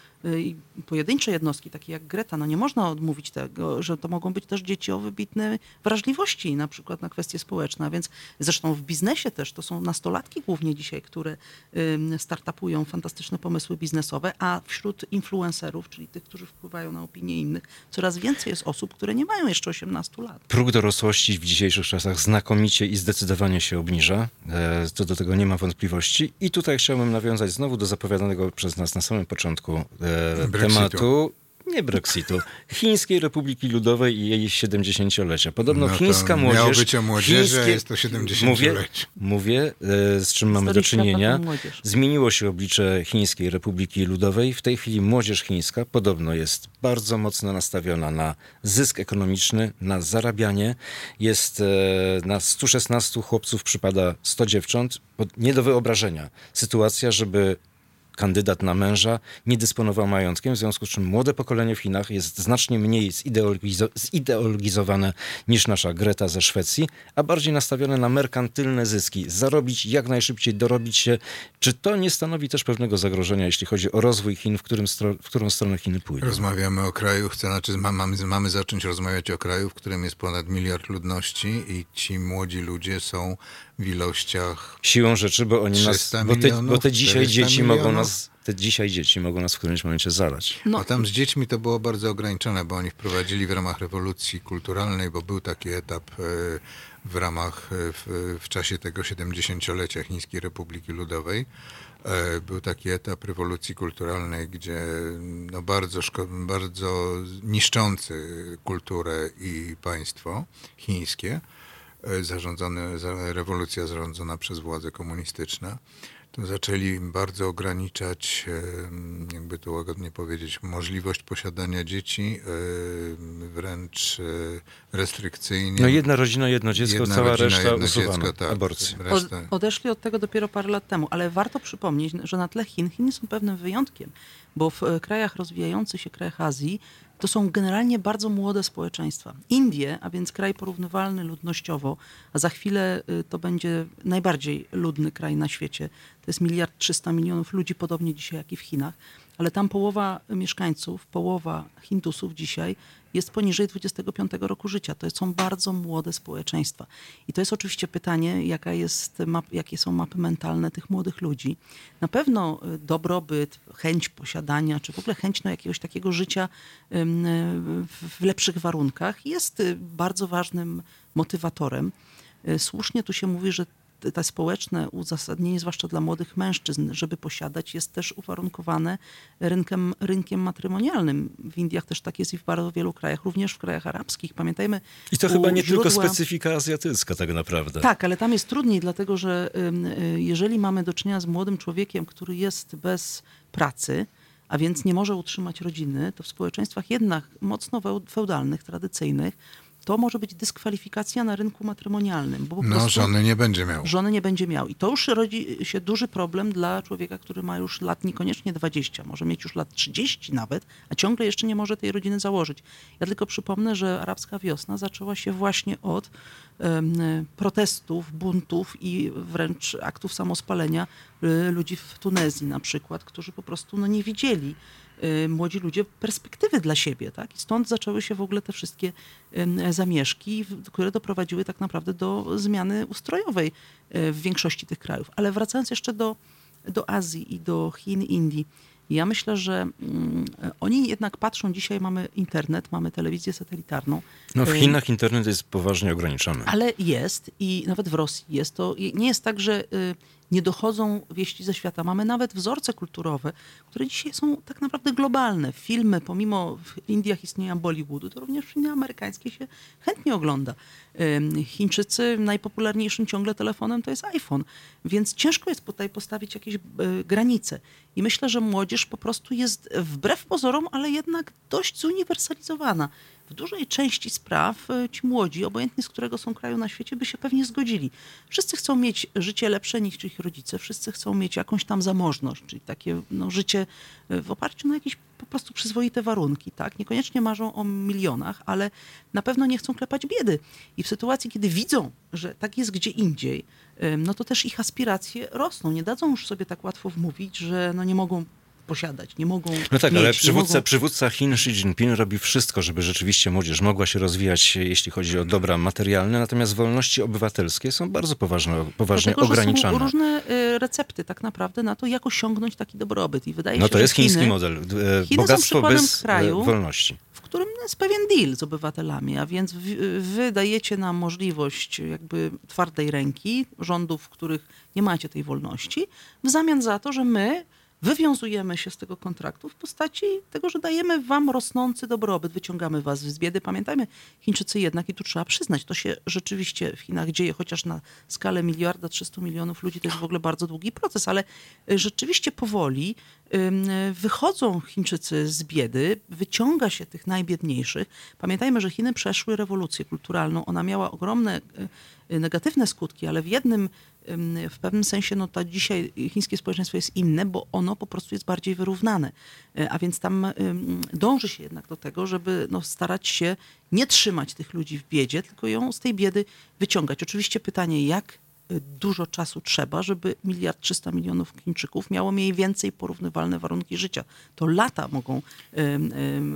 pojedyncze jednostki, takie jak Greta, no nie można odmówić tego, że to mogą być też dzieci o wybitnej wrażliwości, na przykład na kwestie społeczne, a więc zresztą w biznesie też to są nastolatki głównie dzisiaj, które startupują fantastyczne pomysły biznesowe, a wśród influencerów, czyli tych, którzy wpływają na opinię innych, coraz więcej jest osób, które nie mają jeszcze 18 lat. Próg dorosłości w dzisiejszych czasach znakomicie i zdecydowanie się obniża. E, To do tego nie ma wątpliwości. I tutaj chciałbym nawiązać znowu do zapowiadanego przez nas na samym początku e, Brexitu. tematu. Nie Brexitu. Chińskiej Republiki Ludowej i jej 70-lecia. Podobno No chińska miało młodzież... być o młodzieży, chińskie- jest to 70-lecie. Mówię, mówię e, z czym mamy do czynienia. Zmieniło się oblicze Chińskiej Republiki Ludowej. W tej chwili młodzież chińska podobno jest bardzo mocno nastawiona na zysk ekonomiczny, na zarabianie. Jest e, na 116 chłopców przypada 100 dziewcząt. Nie do wyobrażenia sytuacja, żeby kandydat na męża nie dysponował majątkiem, w związku z czym młode pokolenie w Chinach jest znacznie mniej zideologizo- zideologizowane niż nasza Greta ze Szwecji, a bardziej nastawione na merkantylne zyski, zarobić jak najszybciej, dorobić się. Czy to nie stanowi też pewnego zagrożenia, jeśli chodzi o rozwój Chin, w, którym stro- w którą stronę Chiny pójdą? Rozmawiamy o kraju, chcę, znaczy ma- mamy, mamy zacząć rozmawiać o kraju, w którym jest ponad miliard ludności i ci młodzi ludzie są w ilościach Siłą rzeczy, bo oni nas, 300 bo te, bo te dzisiaj 400 dzieci mogą milionów. nas, te dzisiaj dzieci mogą nas w którymś momencie zalać. No, A tam z dziećmi to było bardzo ograniczone, bo oni wprowadzili w ramach rewolucji kulturalnej, bo był taki etap e, w ramach, e, w, w czasie tego 70-lecia Chińskiej Republiki Ludowej. e, Był taki etap rewolucji kulturalnej, gdzie no bardzo, szko- bardzo niszczący kulturę i państwo chińskie, zarządzane, za- rewolucja zarządzana przez władze komunistyczne, to zaczęli bardzo ograniczać, em, jakby to łagodnie powiedzieć, możliwość posiadania dzieci, em, wręcz e, restrykcyjnie. No jedna rodzina, jedno dziecko, Jedna cała rodzina, reszta usuwana. dziecko, tak. Resztę. odeszli od tego dopiero parę lat temu, ale warto przypomnieć, że na tle Chin, Chiny są pewnym wyjątkiem, bo w e, krajach rozwijających się, krajach Azji, to są generalnie bardzo młode społeczeństwa. Indie, a więc kraj porównywalny ludnościowo, a za chwilę y, to będzie najbardziej ludny kraj na świecie. To jest miliard trzysta milionów ludzi, podobnie dzisiaj jak i w Chinach, ale tam połowa mieszkańców, połowa Hindusów dzisiaj jest poniżej 25 roku życia. To są bardzo młode społeczeństwa. I to jest oczywiście pytanie, jaka jest map, jakie są mapy mentalne tych młodych ludzi. Na pewno y, dobrobyt, chęć posiadania, czy w ogóle chęć no, jakiegoś takiego życia w lepszych warunkach jest y, bardzo ważnym motywatorem. Y, Słusznie tu się mówi, że te społeczne uzasadnienie, zwłaszcza dla młodych mężczyzn, żeby posiadać, jest też uwarunkowane rynkiem, rynkiem matrymonialnym. W Indiach też tak jest i w bardzo wielu krajach, również w krajach arabskich. Pamiętajmy. I to chyba nie tylko źródła- specyfika azjatycka tak naprawdę. tak, ale tam jest trudniej, dlatego że y, jeżeli mamy do czynienia z młodym człowiekiem, który jest bez pracy, a więc nie może utrzymać rodziny, to w społeczeństwach jednak mocno feu- feudalnych, tradycyjnych, to może być dyskwalifikacja na rynku matrymonialnym. Bo po No, prostu żony nie będzie miał. żony nie będzie miał. I to już rodzi się duży problem dla człowieka, który ma już lat niekoniecznie 20, może mieć już lat 30 nawet, a ciągle jeszcze nie może tej rodziny założyć. Ja tylko przypomnę, że arabska wiosna zaczęła się właśnie od protestów, buntów i wręcz aktów samospalenia y, ludzi w Tunezji na przykład, którzy po prostu no, nie widzieli młodzi ludzie perspektywy dla siebie. Tak? I stąd zaczęły się w ogóle te wszystkie zamieszki, które doprowadziły tak naprawdę do zmiany ustrojowej e, w większości tych krajów. Ale wracając jeszcze do, do Azji i do Chin, Indii. Ja myślę, że mm, oni jednak patrzą, dzisiaj mamy internet, mamy telewizję satelitarną. No w Chinach internet jest poważnie ograniczony. ale jest i nawet w Rosji jest to. Nie jest tak, że y, nie dochodzą wieści ze świata. Mamy nawet wzorce kulturowe, które dzisiaj są tak naprawdę globalne. Filmy, pomimo w Indiach istnienia Bollywoodu, to również filmy amerykańskie się chętnie ogląda. Chińczycy najpopularniejszym ciągle telefonem to jest iPhone, więc ciężko jest tutaj postawić jakieś y, granice. I myślę, że młodzież po prostu jest wbrew pozorom, ale jednak dość zuniwersalizowana. W dużej części spraw e, ci młodzi, obojętnie z którego są kraju na świecie, by się pewnie zgodzili. Wszyscy chcą mieć życie lepsze niż ich rodzice, wszyscy chcą mieć jakąś tam zamożność, czyli takie no, życie e, w oparciu na jakieś po prostu przyzwoite warunki, tak? Niekoniecznie marzą o milionach, ale na pewno nie chcą klepać biedy. I w sytuacji, kiedy widzą, że tak jest gdzie indziej, no to też ich aspiracje rosną. Nie dadzą już sobie tak łatwo wmówić, że no nie mogą posiadać, nie mogą No tak, mieć, ale przywódca, mogą... przywódca Chin Xi Jinping robi wszystko, żeby rzeczywiście młodzież mogła się rozwijać, jeśli chodzi o dobra materialne, natomiast wolności obywatelskie są bardzo poważne, poważnie Dlatego, ograniczane. Są różne y, recepty tak naprawdę na to, jak osiągnąć taki dobrobyt. I wydaje No się, to że jest chiński Chiny, model. e, Chiny są Bogactwo przykładem bez kraju, e, wolności. w którym jest pewien deal z obywatelami, a więc wy dajecie nam możliwość jakby twardej ręki rządów, w których nie macie tej wolności, w zamian za to, że my wywiązujemy się z tego kontraktu w postaci tego, że dajemy wam rosnący dobrobyt, wyciągamy was z biedy. Pamiętajmy, Chińczycy jednak, i tu trzeba przyznać, to się rzeczywiście w Chinach dzieje, chociaż na skalę miliarda 300 milionów ludzi to jest w ogóle bardzo długi proces, ale y, rzeczywiście powoli wychodzą Chińczycy z biedy, wyciąga się tych najbiedniejszych. Pamiętajmy, że Chiny przeszły rewolucję kulturalną. Ona miała ogromne y, y, negatywne skutki, ale w jednym, ym, w pewnym sensie, no to dzisiaj chińskie społeczeństwo jest inne, bo ono po prostu jest bardziej wyrównane. Y, A więc tam dąży się jednak do tego, żeby no, starać się nie trzymać tych ludzi w biedzie, tylko ją z tej biedy wyciągać. Oczywiście pytanie, jak dużo czasu trzeba, żeby miliard trzysta milionów Chińczyków miało mniej więcej porównywalne warunki życia. To lata mogą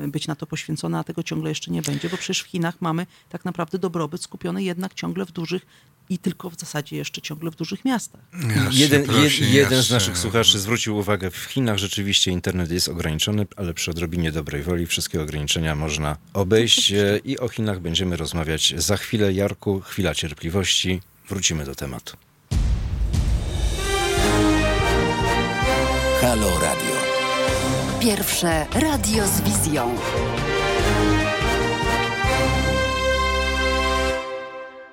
być na to poświęcone, a tego ciągle jeszcze nie będzie, bo przecież w Chinach mamy tak naprawdę dobrobyt skupiony jednak ciągle w dużych i tylko w zasadzie jeszcze ciągle w dużych miastach. Jeden, prosi, jed, jeden z się- naszych słuchaczy zwrócił uwagę, w Chinach rzeczywiście internet jest ograniczony, ale przy odrobinie dobrej woli wszystkie ograniczenia można obejść e, i o Chinach będziemy rozmawiać za chwilę. Jarku, chwila cierpliwości, wrócimy do tematu. Halo Radio. Pierwsze radio z wizją.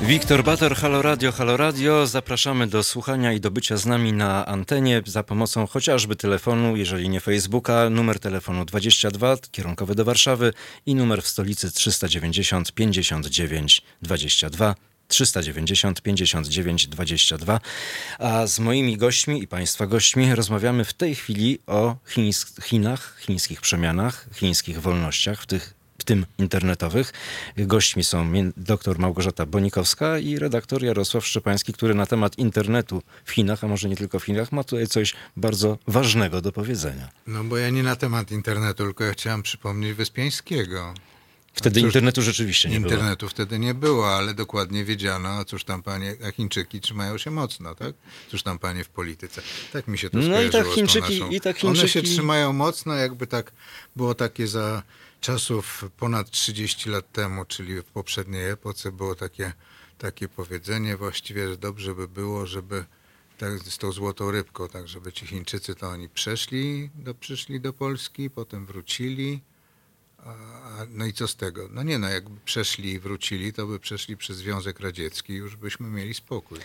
Wiktor Bator, Halo Radio, Halo Radio. Zapraszamy do słuchania i do bycia z nami na antenie za pomocą chociażby telefonu, jeżeli nie Facebooka, numer telefonu 22, kierunkowy do Warszawy i numer w stolicy 390 59 22. 390 59 22. A z moimi gośćmi i Państwa gośćmi rozmawiamy w tej chwili o chińs- Chinach, chińskich przemianach, chińskich wolnościach, w tych w tym internetowych. Gośćmi są dr Małgorzata Bonikowska i redaktor Jarosław Szczepański, który na temat internetu w Chinach, a może nie tylko w Chinach, ma tutaj coś bardzo ważnego do powiedzenia. No bo ja nie na temat internetu, tylko ja chciałem przypomnieć Wyspiańskiego. Wtedy cóż, internetu rzeczywiście nie było. Internetu wtedy nie było, ale dokładnie wiedziano, a cóż tam panie, a Chińczyki trzymają się mocno, tak? Cóż tam panie w polityce. Tak mi się to No i tak Chińczyki- naszą. i tak One się Chińczyki- trzymają mocno, jakby tak było takie za czasów ponad 30 lat temu, czyli w poprzedniej epoce było takie, takie powiedzenie właściwie, że dobrze by było, żeby tak z tą złotą rybką, tak żeby ci Chińczycy to oni przeszli, do, przyszli do Polski, potem wrócili, a, no i co z tego? No nie no, jakby przeszli i wrócili, to by przeszli przez Związek Radziecki, już byśmy mieli spokój.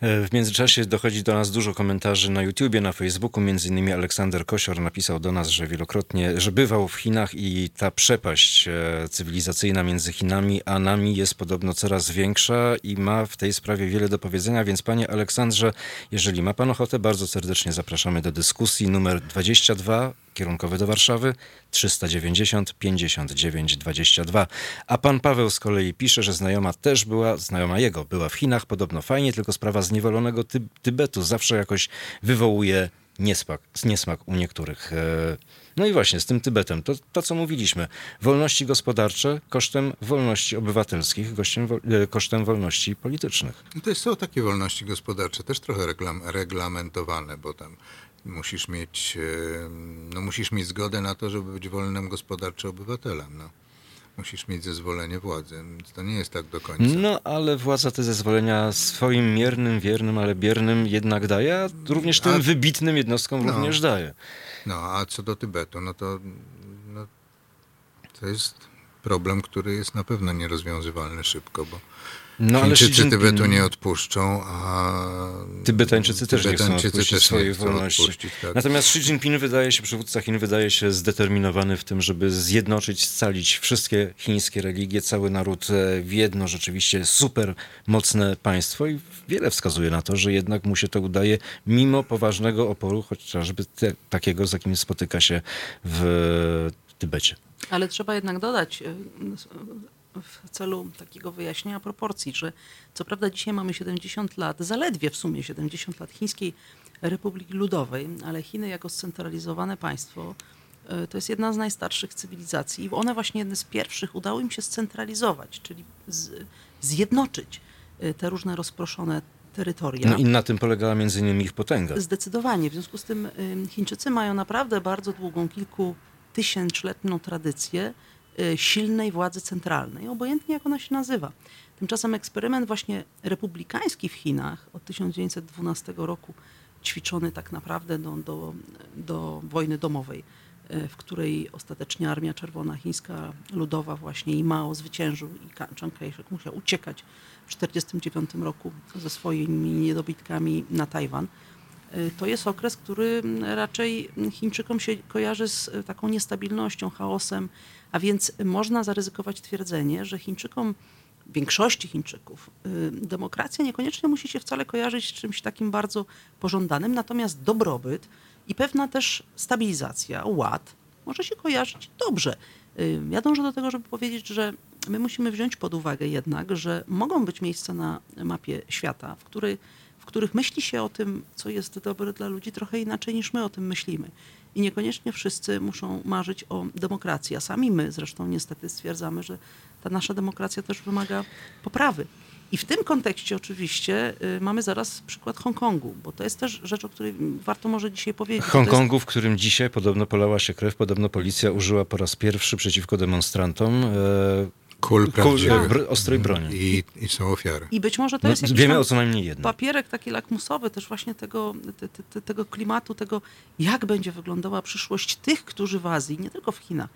E, W międzyczasie dochodzi do nas dużo komentarzy na YouTubie, na Facebooku. Między innymi Aleksander Kosior napisał do nas, że wielokrotnie, że bywał w Chinach i ta przepaść e, cywilizacyjna między Chinami a nami jest podobno coraz większa i ma w tej sprawie wiele do powiedzenia. Więc panie Aleksandrze, jeżeli ma pan ochotę, bardzo serdecznie zapraszamy do dyskusji. Numer 22, kierunkowy do Warszawy, 390 59 22. A pan Paweł z kolei pisze, że znajoma też była, znajoma jego była w Chinach, podobno fajnie, tylko sprawa zniewolonego Ty- Tybetu zawsze jakoś wywołuje niesmak, niesmak u niektórych. E, No i właśnie z tym Tybetem, to, to co mówiliśmy, wolności gospodarcze kosztem wolności obywatelskich, kosztem, e, kosztem wolności politycznych. No to jest, są takie wolności gospodarcze, też trochę reglam, reglamentowane, bo tam musisz mieć, e, no musisz mieć zgodę na to, żeby być wolnym gospodarczo obywatelem. No. Musisz mieć zezwolenie władzy, to nie jest tak do końca. No, ale władza te zezwolenia swoim miernym, wiernym, ale biernym jednak daje, a również tym A- wybitnym jednostkom No. również daje. No, a co do Tybetu, no to no, to jest problem, który jest na pewno nierozwiązywalny szybko, bo No, Chińczycy Jinping- Tybetu nie odpuszczą, a Tybetańczycy też nie chcą odpuścić też nie swojej chcą wolności. odpuścić, tak. Natomiast Xi Jinping wydaje się, przywódca Chin wydaje się zdeterminowany w tym, żeby zjednoczyć, scalić wszystkie chińskie religie, cały naród e, w jedno rzeczywiście super mocne państwo i wiele wskazuje na to, że jednak mu się to udaje mimo poważnego oporu, chociażby te, takiego, z jakim spotyka się w Tybecie. Ale trzeba jednak dodać y, w celu takiego wyjaśnienia proporcji, że co prawda dzisiaj mamy 70 lat, zaledwie w sumie 70 lat Chińskiej Republiki Ludowej, ale Chiny jako scentralizowane państwo y, to jest jedna z najstarszych cywilizacji i one właśnie jedne z pierwszych udało im się scentralizować, czyli z, zjednoczyć y, te różne rozproszone terytoria. No i na tym polegała między innymi ich potęga. Zdecydowanie. W związku z tym ym, Chińczycy mają naprawdę bardzo długą, kilkutysięczletnią tradycję y, silnej władzy centralnej, obojętnie jak ona się nazywa. Tymczasem eksperyment właśnie republikański w Chinach od 1912 roku, ćwiczony tak naprawdę do, do, do wojny domowej, y, w której ostatecznie Armia Czerwona Chińska Ludowa właśnie i Mao zwyciężył i Chiang Kai-shek musiał uciekać w 1949 roku ze swoimi niedobitkami na Tajwan. Y, To jest okres, który raczej Chińczykom się kojarzy z y, taką niestabilnością, chaosem, a więc można zaryzykować twierdzenie, że Chińczykom, większości Chińczyków, y, demokracja niekoniecznie musi się wcale kojarzyć z czymś takim bardzo pożądanym, natomiast dobrobyt i pewna też stabilizacja, ład może się kojarzyć dobrze. Y, Ja dążę do tego, żeby powiedzieć, że my musimy wziąć pod uwagę jednak, że mogą być miejsca na mapie świata, w, której, w których myśli się o tym, co jest dobre dla ludzi, trochę inaczej niż my o tym myślimy. I niekoniecznie wszyscy muszą marzyć o demokracji, a sami my zresztą niestety stwierdzamy, że ta nasza demokracja też wymaga poprawy. I w tym kontekście oczywiście y, mamy zaraz przykład Hongkongu, bo to jest też rzecz, o której warto może dzisiaj powiedzieć. To jest- Hongkongu, w którym dzisiaj podobno polała się krew, podobno policja użyła po raz pierwszy przeciwko demonstrantom e, Kul kul, prawdziwych. br- ostrej broni. I, I są ofiary. I być może to No, jest jakiś wiemy o co najmniej jednym. papierek taki lakmusowy też właśnie tego, te, te, te, tego klimatu, tego jak będzie wyglądała przyszłość tych, którzy w Azji, nie tylko w Chinach,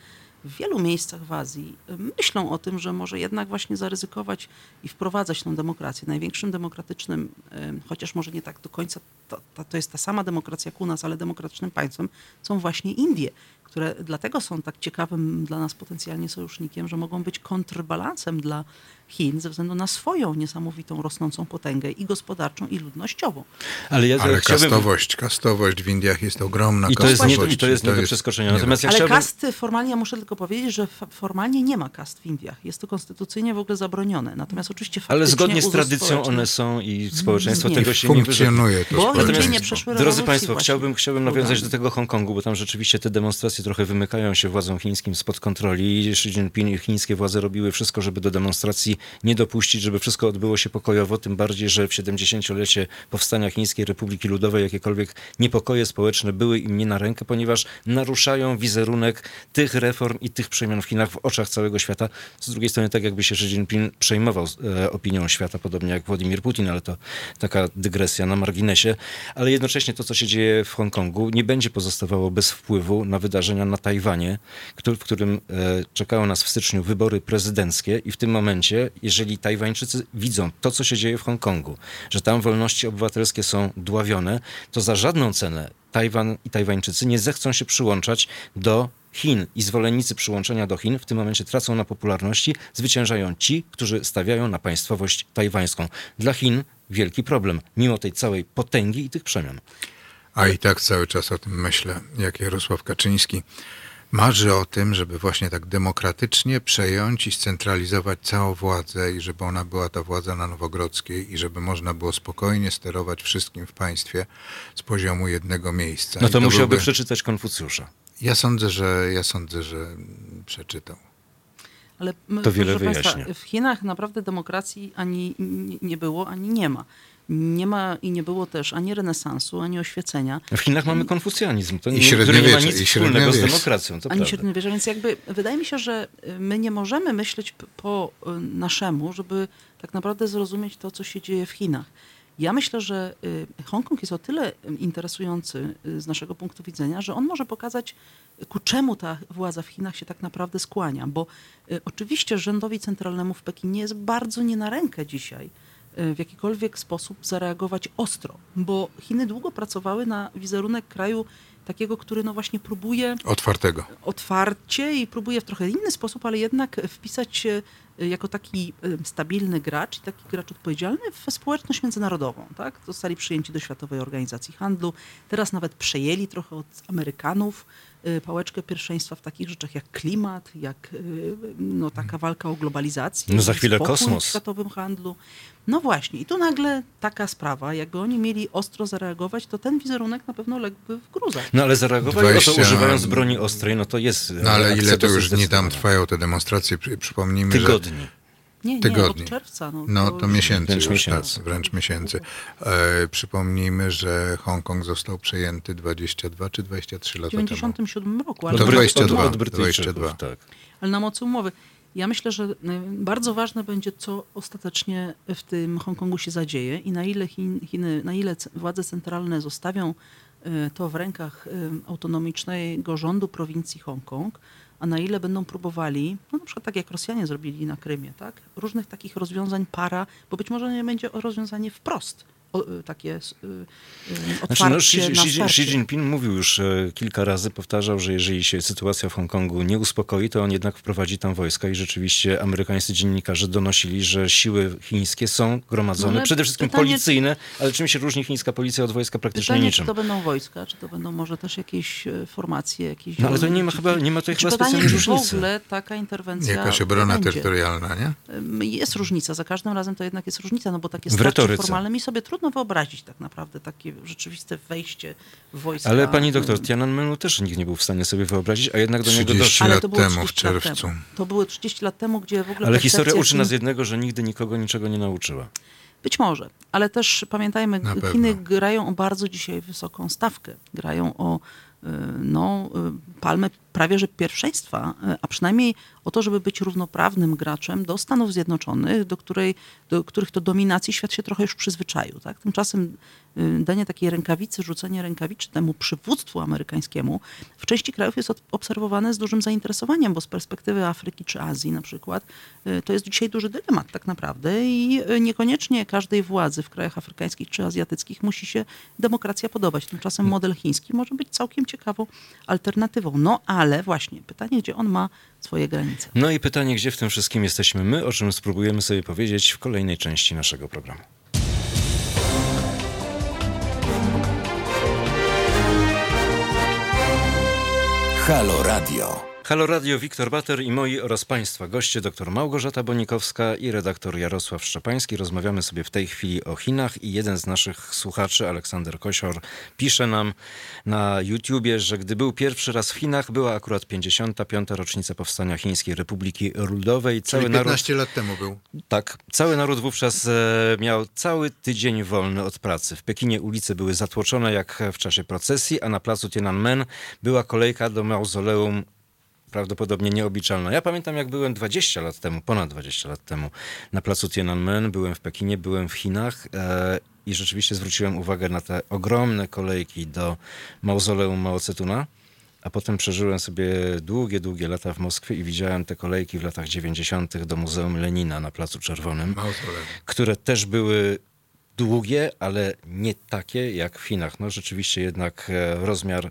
w wielu miejscach w Azji myślą o tym, że może jednak właśnie zaryzykować i wprowadzać tą demokrację. Największym demokratycznym, chociaż może nie tak do końca, to, to, to jest ta sama demokracja jak u nas, ale demokratycznym państwem są właśnie Indie, które dlatego są tak ciekawym dla nas potencjalnie sojusznikiem, że mogą być kontrbalansem dla Chin ze względu na swoją niesamowitą rosnącą potęgę i gospodarczą, i ludnościowo. Ale ja Ale chciałbym... kastowość, kastowość w Indiach jest ogromna. I to jest, nie, i to jest nie do przeskoczenia. Natomiast ja Ale chciałbym... kasty formalnie, ja muszę tylko powiedzieć, że formalnie nie ma kast w Indiach. Jest to konstytucyjnie w ogóle zabronione. Natomiast oczywiście faktycznie Ale zgodnie z tradycją one są i społeczeństwo Nie. tego się nie Funkcjonuje to Bo społeczeństwo. Indie nie przeszły Drodzy Państwo, właśnie chciałbym, chciałbym nawiązać do tego Hongkongu, bo tam rzeczywiście te demonstracje trochę wymykają się władzom chińskim spod kontroli. Xi Jinping chińskie władze robiły wszystko, żeby do demonstracji nie dopuścić, żeby wszystko odbyło się pokojowo, tym bardziej, że w 70-lecie powstania Chińskiej Republiki Ludowej jakiekolwiek niepokoje społeczne były im nie na rękę, ponieważ naruszają wizerunek tych reform i tych przemian w Chinach w oczach całego świata. Z drugiej strony, tak jakby się Xi Jinping przejmował e, opinią świata, podobnie jak Władimir Putin, ale to taka dygresja na marginesie. Ale jednocześnie to, co się dzieje w Hongkongu, nie będzie pozostawało bez wpływu na wydarzenia na Tajwanie, w którym e, czekają nas w styczniu wybory prezydenckie i w tym momencie, jeżeli Tajwańczycy widzą to, co się dzieje w Hongkongu, że tam wolności obywatelskie są dławione, to za żadną cenę Tajwan i Tajwańczycy nie zechcą się przyłączać do Chin i zwolennicy przyłączenia do Chin w tym momencie tracą na popularności, zwyciężają ci, którzy stawiają na państwowość tajwańską. Dla Chin wielki problem, mimo tej całej potęgi i tych przemian. A i tak cały czas o tym myślę, jak Jarosław Kaczyński marzy o tym, żeby właśnie tak demokratycznie przejąć i scentralizować całą władzę i żeby ona była ta władza na Nowogrodzkiej i żeby można było spokojnie sterować wszystkim w państwie z poziomu jednego miejsca. No I to musiałby byłby- przeczytać Konfucjusza. Ja sądzę, że ja sądzę, że przeczytał. Ale m, To wiele proszę Państwa, wyjaśnia. w Chinach naprawdę demokracji ani nie było, ani nie ma. Nie ma i nie było też ani renesansu, ani oświecenia. W Chinach mamy konfucjanizm, to I nie, który nie ma średniowiecze, nic wspólnego z średniowiecze. demokracją. To ani prawda. średniowieża, więc jakby wydaje mi się, że my nie możemy myśleć po y, naszemu, żeby tak naprawdę zrozumieć to, co się dzieje w Chinach. Ja myślę, że y, Hongkong jest o tyle interesujący y, z naszego punktu widzenia, że on może pokazać, ku czemu ta władza w Chinach się tak naprawdę skłania. Bo oczywiście rządowi centralnemu w Pekinie jest bardzo nie na rękę dzisiaj w jakikolwiek sposób zareagować ostro, bo Chiny długo pracowały na wizerunek kraju takiego, który no właśnie próbuje Otwartego. otwarcie i próbuje w trochę inny sposób, ale jednak wpisać się y, jako taki y, stabilny gracz i taki gracz odpowiedzialny w społeczność międzynarodową. Tak? Zostali przyjęci do Światowej Organizacji Handlu. Teraz nawet przejęli trochę od Amerykanów y, pałeczkę pierwszeństwa w takich rzeczach jak klimat, jak y, no, taka walka o globalizację. No za chwilę kosmos. w światowym handlu. No właśnie, i tu nagle taka sprawa, jakby oni mieli ostro zareagować, to ten wizerunek na pewno ległby w gruzach. No ale zareagowali, 20 o to używając broni ostrej, no to jest No ale ile to już dni tam trwają te demonstracje? Przy- Przypomnijmy, że... Tygodni. Nie, nie, Tygodni. od czerwca. No, No to już- miesięcy Wręcz już, miesięcy. Tak, wręcz miesięcy. E, przypomnijmy, że Hongkong został przejęty 22 czy 23 w lata temu. 97 roku, No ale, to Od, 22, od, od Brytyjczyków, 22. tak. ale na mocy umowy. Ja myślę, że bardzo ważne będzie, co ostatecznie w tym Hongkongu się zadzieje i na ile Chin, Chiny, na ile władze centralne zostawią y, to w rękach y, autonomicznego rządu prowincji Hongkong, a na ile będą próbowali, no na przykład tak jak Rosjanie zrobili na Krymie, tak? różnych takich rozwiązań para, bo być może nie będzie rozwiązanie wprost, o, y, takie y, y, otwarcie Znaczy, no, Xi, na Xi, Xi. Jinping mówił już e, kilka razy, powtarzał, że jeżeli się sytuacja w Hongkongu nie uspokoi, to on jednak wprowadzi tam wojska i rzeczywiście amerykańscy dziennikarze donosili, że siły chińskie są gromadzone, No przede wszystkim pytanie- policyjne, ale czym się różni chińska policja od wojska? Praktycznie Pytanie, niczym. czy to będą wojska, czy to będą może też jakieś e, formacje, jakieś... No ale to nie ma chyba- nie ma tutaj chyba specjalnej czy różnicy. w ogóle taka interwencja Jakaś obrona będzie. terytorialna, nie? Jest różnica, za każdym razem to jednak jest różnica, no bo takie W starcie formalne mi sobie trudno wyobrazić tak naprawdę, takie rzeczywiste wejście w wojska. Ale pani doktor, Tiananmenu też nikt nie był w stanie sobie wyobrazić, a jednak do niego 30 doszło. ale lat to było temu, w 30 lat czerwcu. Temu. To było 30 lat temu, gdzie w ogóle Ale historia percepcja uczy nas jednego, że nigdy nikogo niczego nie nauczyła. Być może, ale też pamiętajmy, Na pewno. Chiny grają o bardzo dzisiaj wysoką stawkę. Grają o no, y, palmę prawie że pierwszeństwa, y, a przynajmniej o to, żeby być równoprawnym graczem do Stanów Zjednoczonych, do, której, do których to dominacji świat się trochę już przyzwyczaił. Tak? Tymczasem y, danie takiej rękawicy, rzucenie rękawicy temu przywództwu amerykańskiemu w części krajów jest obserwowane z dużym zainteresowaniem, bo z perspektywy Afryki czy Azji na przykład y, to jest dzisiaj duży dylemat tak naprawdę i y, niekoniecznie każdej władzy w krajach afrykańskich czy azjatyckich musi się demokracja podobać. Tymczasem model chiński może być całkiem ciekawą alternatywą. No ale właśnie, pytanie, gdzie on ma swoje granice. No i pytanie, gdzie w tym wszystkim jesteśmy my, o czym spróbujemy sobie powiedzieć w kolejnej części naszego programu. Halo Radio. Halo Radio, Wiktor Bater i moi oraz Państwa goście, dr Małgorzata Bonikowska i redaktor Jarosław Szczepański. Rozmawiamy sobie w tej chwili o Chinach i jeden z naszych słuchaczy, Aleksander Kosior, pisze nam na YouTubie, że gdy był pierwszy raz w Chinach, była akurat 55. rocznica powstania Chińskiej Republiki Ludowej. Czyli Cały naród 15 lat temu był. tak, cały naród wówczas e, miał cały tydzień wolny od pracy. W Pekinie ulice były zatłoczone jak w czasie procesji, a na placu Tiananmen była kolejka do mauzoleum prawdopodobnie nieobliczalna. Ja pamiętam, jak byłem 20 lat temu, ponad 20 lat temu na placu Tiananmen, byłem w Pekinie, byłem w Chinach e, i rzeczywiście zwróciłem uwagę na te ogromne kolejki do mauzoleum Mao Tse-tuna. A potem przeżyłem sobie długie, długie lata w Moskwie i widziałem te kolejki w latach 90. do Muzeum Lenina na Placu Czerwonym, które też były długie, ale nie takie jak w Chinach. No rzeczywiście jednak e, rozmiar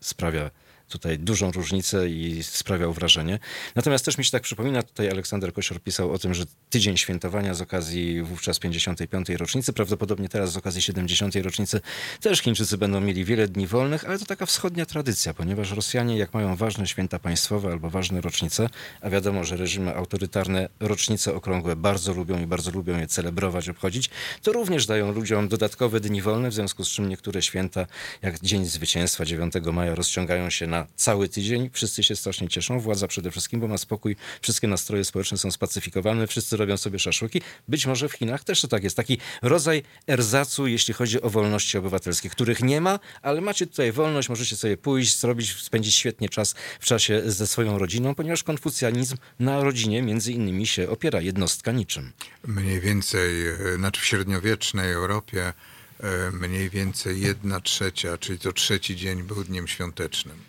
sprawia tutaj dużą różnicę i sprawiał wrażenie. Natomiast też mi się tak przypomina, tutaj Aleksander Kosior pisał o tym, że tydzień świętowania z okazji wówczas 55. rocznicy, prawdopodobnie teraz z okazji 70. rocznicy też Chińczycy będą mieli wiele dni wolnych, ale to taka wschodnia tradycja, ponieważ Rosjanie jak mają ważne święta państwowe albo ważne rocznice, a wiadomo, że reżimy autorytarne rocznice okrągłe bardzo lubią i bardzo lubią je celebrować, obchodzić, to również dają ludziom dodatkowe dni wolne, w związku z czym niektóre święta, jak Dzień Zwycięstwa 9 maja, rozciągają się na na cały tydzień. Wszyscy się strasznie cieszą. Władza przede wszystkim, bo ma spokój. Wszystkie nastroje społeczne są spacyfikowane. Wszyscy robią sobie szaszłyki. Być może w Chinach też to tak jest. Taki rodzaj erzacu, jeśli chodzi o wolności obywatelskie, których nie ma, ale macie tutaj wolność, możecie sobie pójść, zrobić, spędzić świetnie czas w czasie ze swoją rodziną, ponieważ konfucjanizm na rodzinie między innymi się opiera. Jednostka niczym. Mniej więcej, e, znaczy w średniowiecznej Europie e, mniej więcej jedna trzecia, czyli to trzeci dzień był dniem świątecznym.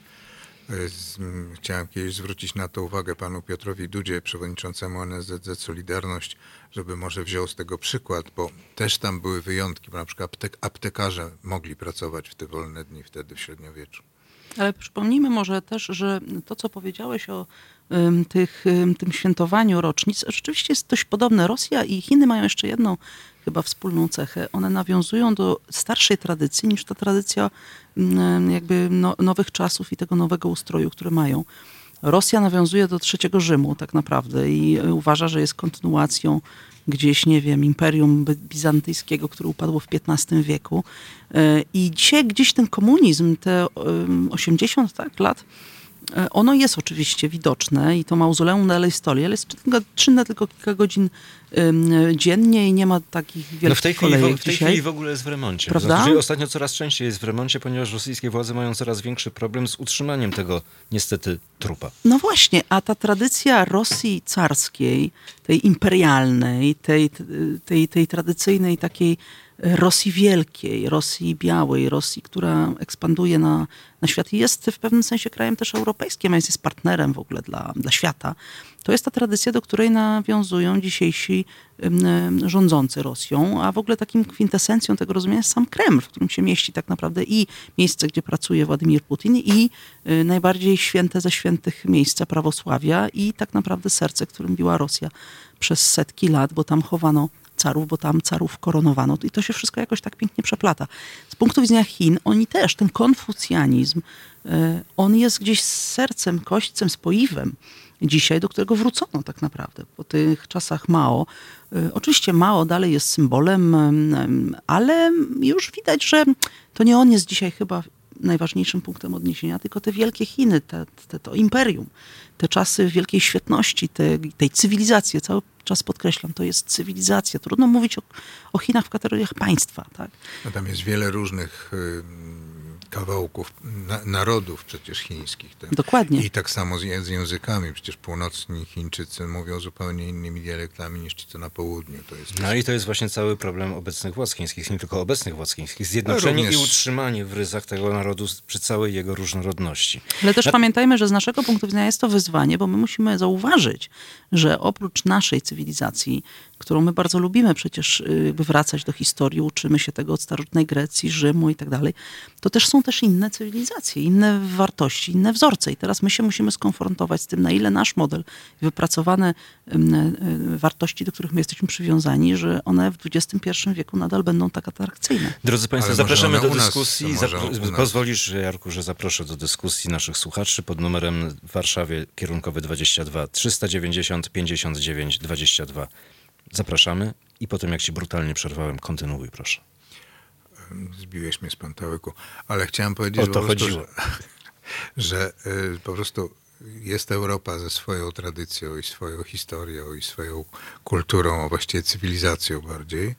Chciałem kiedyś zwrócić na to uwagę panu Piotrowi Dudzie, przewodniczącemu NSZZ Solidarność, żeby może wziął z tego przykład, bo też tam były wyjątki, bo na przykład aptek- aptekarze mogli pracować w te wolne dni wtedy w średniowieczu. Ale przypomnijmy może też, że to, co powiedziałeś o tych, ym, tym świętowaniu rocznic, rzeczywiście jest dość podobne. Rosja i Chiny mają jeszcze jedną chyba wspólną cechę. One nawiązują do starszej tradycji niż ta tradycja ym, jakby no, nowych czasów i tego nowego ustroju, który mają. Rosja nawiązuje do trzeciego Rzymu tak naprawdę i uważa, że jest kontynuacją gdzieś, nie wiem, imperium bizantyjskiego, które upadło w XV wieku. Y, I dzisiaj gdzieś ten komunizm, te ym, 80 tak, lat, ono jest oczywiście widoczne i to mauzoleum dalej stoi, ale jest czynne, tylko kilka godzin dziennie i nie ma takich wielkich No w tej, chwili, kolejek w, w tej chwili w ogóle jest w remoncie. Prawda? Znaczy, ostatnio coraz częściej jest w remoncie, ponieważ rosyjskie władze mają coraz większy problem z utrzymaniem tego niestety trupa. No właśnie, a ta tradycja Rosji carskiej, tej imperialnej, tej, tej, tej tradycyjnej takiej Rosji wielkiej, Rosji białej, Rosji, która ekspanduje na, na świat i jest w pewnym sensie krajem też europejskim, a jest jest partnerem w ogóle dla, dla świata. To jest ta tradycja, do której nawiązują dzisiejsi rządzący Rosją, a w ogóle takim kwintesencją tego rozumienia jest sam Kreml, w którym się mieści tak naprawdę i miejsce, gdzie pracuje Władimir Putin i y, najbardziej święte ze świętych miejsca prawosławia i tak naprawdę serce, którym biła Rosja przez setki lat, bo tam chowano carów, bo tam carów koronowano. I to się wszystko jakoś tak pięknie przeplata. Z punktu widzenia Chin, oni też, ten konfucjanizm, y, on jest gdzieś sercem, kośćcem, spoiwem dzisiaj, do którego wrócono tak naprawdę po tych czasach Mao. Y, Oczywiście Mao dalej jest symbolem, em, em, ale już widać, że to nie on jest dzisiaj chyba najważniejszym punktem odniesienia, tylko te wielkie Chiny, te, te, to imperium, te czasy wielkiej świetności, te, tej cywilizacji. Cały czas podkreślam, to jest cywilizacja. Trudno mówić o, o Chinach w kategoriach państwa. Tak? No tam jest wiele różnych ym, kawałków na, narodów przecież chińskich. Tak? Dokładnie. I tak samo z, z językami. Przecież północni Chińczycy mówią zupełnie innymi dialektami niż ci, co na południu. To jest No i to jest właśnie cały problem obecnych władz chińskich, nie tylko obecnych władz chińskich. Zjednoczenie również- i utrzymanie w ryzach tego narodu przy całej jego różnorodności. Ale też Na- pamiętajmy, że z naszego punktu widzenia jest to wyzwanie, bo my musimy zauważyć, że oprócz naszej cywilizacji, którą my bardzo lubimy przecież y, wracać do historii, uczymy się tego od starożytnej Grecji, Rzymu i tak dalej, to też są też inne cywilizacje, inne wartości, inne wzorce. I teraz my się musimy skonfrontować z tym, na ile nasz model, wypracowane y, wartości, do których my jesteśmy przywiązani, że one w XXI wieku nadal będą tak atrakcyjne. Drodzy Państwo, Ale zapraszamy do nas, dyskusji. Zapro-. Pozwolisz, Jarku, że zaproszę do dyskusji naszych słuchaczy pod numerem w Warszawie kierunkowy 22 390 59 22. Zapraszamy i potem, jak Ci brutalnie przerwałem, kontynuuj, proszę. Zbiłeś mnie z pantałyku. Ale chciałem powiedzieć, O że to po prostu, chodziło. że, że y, po prostu jest Europa ze swoją tradycją i swoją historią i swoją kulturą, a właściwie cywilizacją bardziej.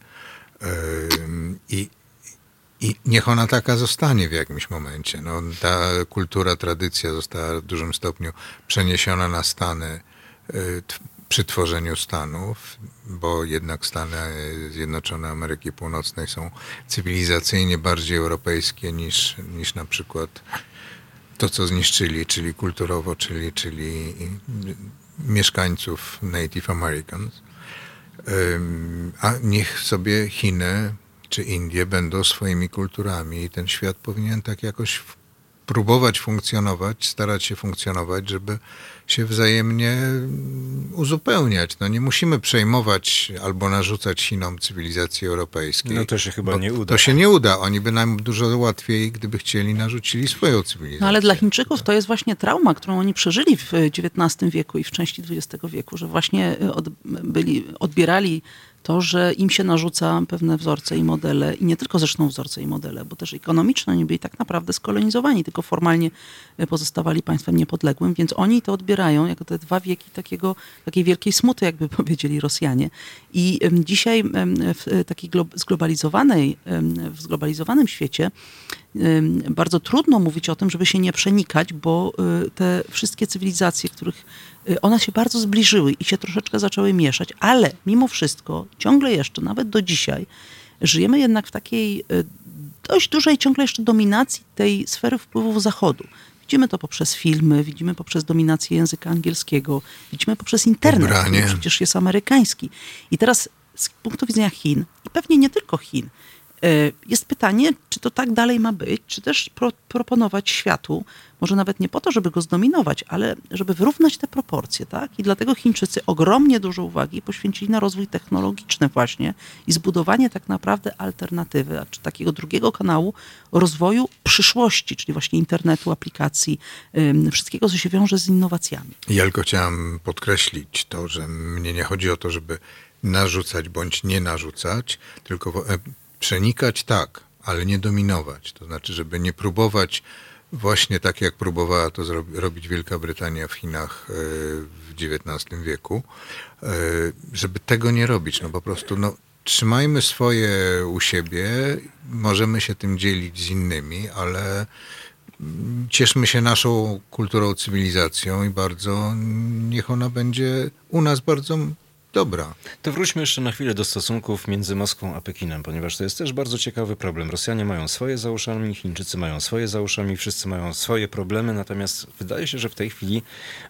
Ym, I, i niech ona taka zostanie w jakimś momencie. No, ta kultura, tradycja została w dużym stopniu przeniesiona na Stany y, przy tworzeniu Stanów, bo jednak Stany Zjednoczone Ameryki Północnej są cywilizacyjnie bardziej europejskie niż, niż na przykład to, co zniszczyli, czyli kulturowo, czyli, czyli mieszkańców Native Americans. A niech sobie Chiny czy Indie będą swoimi kulturami i ten świat powinien tak jakoś próbować funkcjonować, starać się funkcjonować, żeby się wzajemnie mm, uzupełniać. No nie musimy przejmować albo narzucać Chinom cywilizacji europejskiej. No to się chyba nie uda. To się nie uda. Oni by nam dużo łatwiej, gdyby chcieli, narzucili swoją cywilizację. No ale dla Chińczyków to jest właśnie trauma, którą oni przeżyli w XIX wieku i w części XX wieku, że właśnie y, od, byli, odbierali to, że im się narzuca pewne wzorce i modele, i nie tylko zresztą wzorce i modele, bo też ekonomiczne oni byli tak naprawdę skolonizowani, tylko formalnie pozostawali państwem niepodległym, więc oni to odbierają jako te dwa wieki takiego, takiej wielkiej smuty, jakby powiedzieli Rosjanie. I dzisiaj w e, takiej glo- zglobalizowanej, w zglobalizowanym świecie bardzo trudno mówić o tym, żeby się nie przenikać, bo y, te wszystkie cywilizacje, których y, one się bardzo zbliżyły i się troszeczkę zaczęły mieszać, ale mimo wszystko ciągle jeszcze, nawet do dzisiaj, żyjemy jednak w takiej y, dość dużej ciągle jeszcze dominacji tej sfery wpływów Zachodu. Widzimy to poprzez filmy, widzimy poprzez dominację języka angielskiego, widzimy poprzez internet, Ubranie. który przecież jest amerykański. I teraz z punktu widzenia Chin, i pewnie nie tylko Chin, jest pytanie, czy to tak dalej ma być, czy też pro, proponować światu, może nawet nie po to, żeby go zdominować, ale żeby wyrównać te proporcje, tak? I dlatego Chińczycy ogromnie dużo uwagi poświęcili na rozwój technologiczny właśnie i zbudowanie tak naprawdę alternatywy, czy takiego drugiego kanału rozwoju przyszłości, czyli właśnie internetu, aplikacji, wszystkiego, co się wiąże z innowacjami. Ja tylko chciałem podkreślić to, że mnie nie chodzi o to, żeby narzucać bądź nie narzucać, tylko e, przenikać tak, ale nie dominować. To znaczy, żeby nie próbować właśnie tak, jak próbowała to robić Wielka Brytania w Chinach e, w XIX wieku, e, żeby tego nie robić. No po prostu no, trzymajmy swoje u siebie, możemy się tym dzielić z innymi, ale mm, cieszmy się naszą kulturą, cywilizacją i bardzo niech ona będzie u nas bardzo dobra. To wróćmy jeszcze na chwilę do stosunków między Moskwą a Pekinem, ponieważ to jest też bardzo ciekawy problem. Rosjanie mają swoje za uszami, Chińczycy mają swoje za uszami, wszyscy mają swoje problemy, natomiast wydaje się, że w tej chwili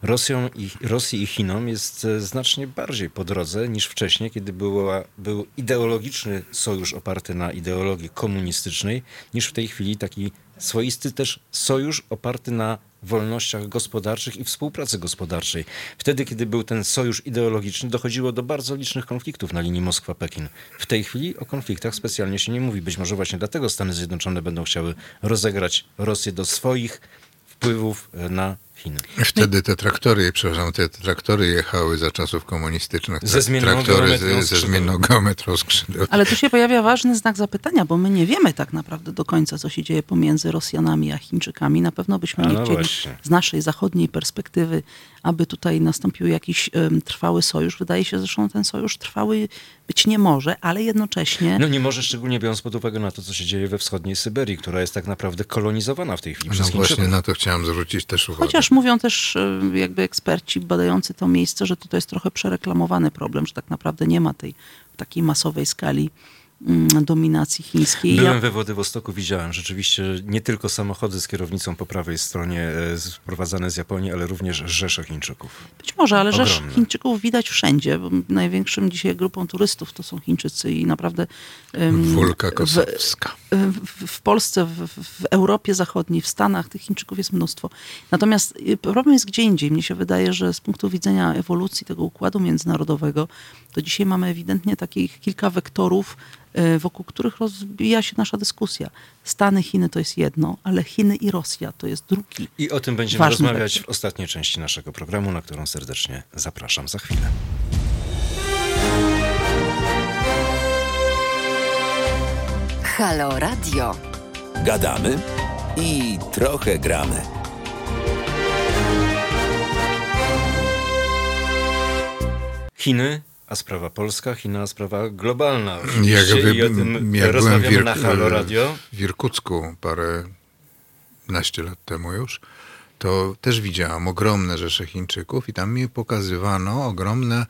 Rosją i, Rosji i Chinom jest e, znacznie bardziej po drodze niż wcześniej, kiedy była, był ideologiczny sojusz oparty na ideologii komunistycznej, niż w tej chwili taki swoisty też sojusz oparty na wolnościach gospodarczych i współpracy gospodarczej. Wtedy, kiedy był ten sojusz ideologiczny, dochodziło do bardzo licznych konfliktów na linii Moskwa-Pekin. W tej chwili o konfliktach specjalnie się nie mówi. Być może właśnie dlatego Stany Zjednoczone będą chciały rozegrać Rosję do swoich wpływów e, na Chiny. Wtedy te traktory, przepraszam, te traktory jechały za czasów komunistycznych. Ze zmienną traktory ze, ze skrzydeł. zmienną geometrią skrzydeł. Ale tu się pojawia ważny znak zapytania, bo my nie wiemy tak naprawdę do końca, co się dzieje pomiędzy Rosjanami a Chińczykami. Na pewno byśmy A nie no chcieli właśnie. z naszej zachodniej perspektywy, aby tutaj nastąpił jakiś em, trwały sojusz. Wydaje się zresztą, ten sojusz trwały być nie może, ale jednocześnie... No nie może, szczególnie biorąc pod uwagę na to, co się dzieje we wschodniej Syberii, która jest tak naprawdę kolonizowana w tej chwili No przez Chińczyków. właśnie na to chciałem zwrócić też uwagę. Chociaż mówią też e, jakby eksperci badający to miejsce, że to jest trochę przereklamowany problem, że tak naprawdę nie ma tej takiej masowej skali dominacji chińskiej. Byłem Ja- we Władywostoku, widziałem rzeczywiście nie tylko samochody z kierownicą po prawej stronie e, sprowadzane z Japonii, ale również rzesze Chińczyków. Być może, ale rzesz Ogromne. Chińczyków widać wszędzie. bo Największym dzisiaj grupą turystów to są Chińczycy i naprawdę em, Wulka w, Kosowska. w, w Polsce, w, w Europie Zachodniej, w Stanach tych Chińczyków jest mnóstwo. Natomiast y, problem jest gdzie indziej. Mnie się wydaje, że z punktu widzenia ewolucji tego układu międzynarodowego, to dzisiaj mamy ewidentnie takich kilka wektorów, y, wokół których rozbija się nasza dyskusja. Stany, Chiny to jest jedno, ale Chiny i Rosja to jest drugi. I o tym będziemy rozmawiać wektor. w ostatniej części naszego programu, na którą serdecznie zapraszam za chwilę. Halo Radio. Gadamy i trochę gramy. Chiny, a sprawa polska, China, sprawa globalna. Jak, wy, I o tym jak byłem w, rozmawiamy na Halo Radio. w Irkucku parę naście lat temu już, to też widziałam ogromne rzesze Chińczyków i tam mi pokazywano ogromne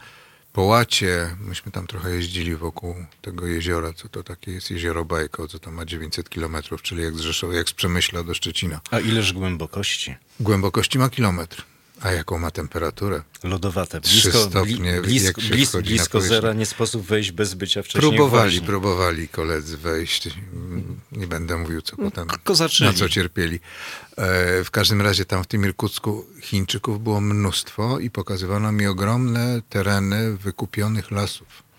połacie. Myśmy tam trochę jeździli wokół tego jeziora, co to takie jest jezioro Bajko, co tam ma 900 kilometrów, czyli jak z, Rzeszowa, jak z Przemyśla do Szczecina. A ileż głębokości? Głębokości ma kilometr. A jaką ma temperaturę? Lodowate. Blisko, stopnie, bli, blisko, blisko powierzchnię. zera, nie sposób wejść bez bycia wcześniej Próbowali, w wodzie. próbowali koledzy wejść. Nie będę mówił, co potem, kozaczyli. na co cierpieli. E, w każdym razie tam w tym Irkucku Chińczyków było mnóstwo i pokazywano mi ogromne tereny wykupionych lasów.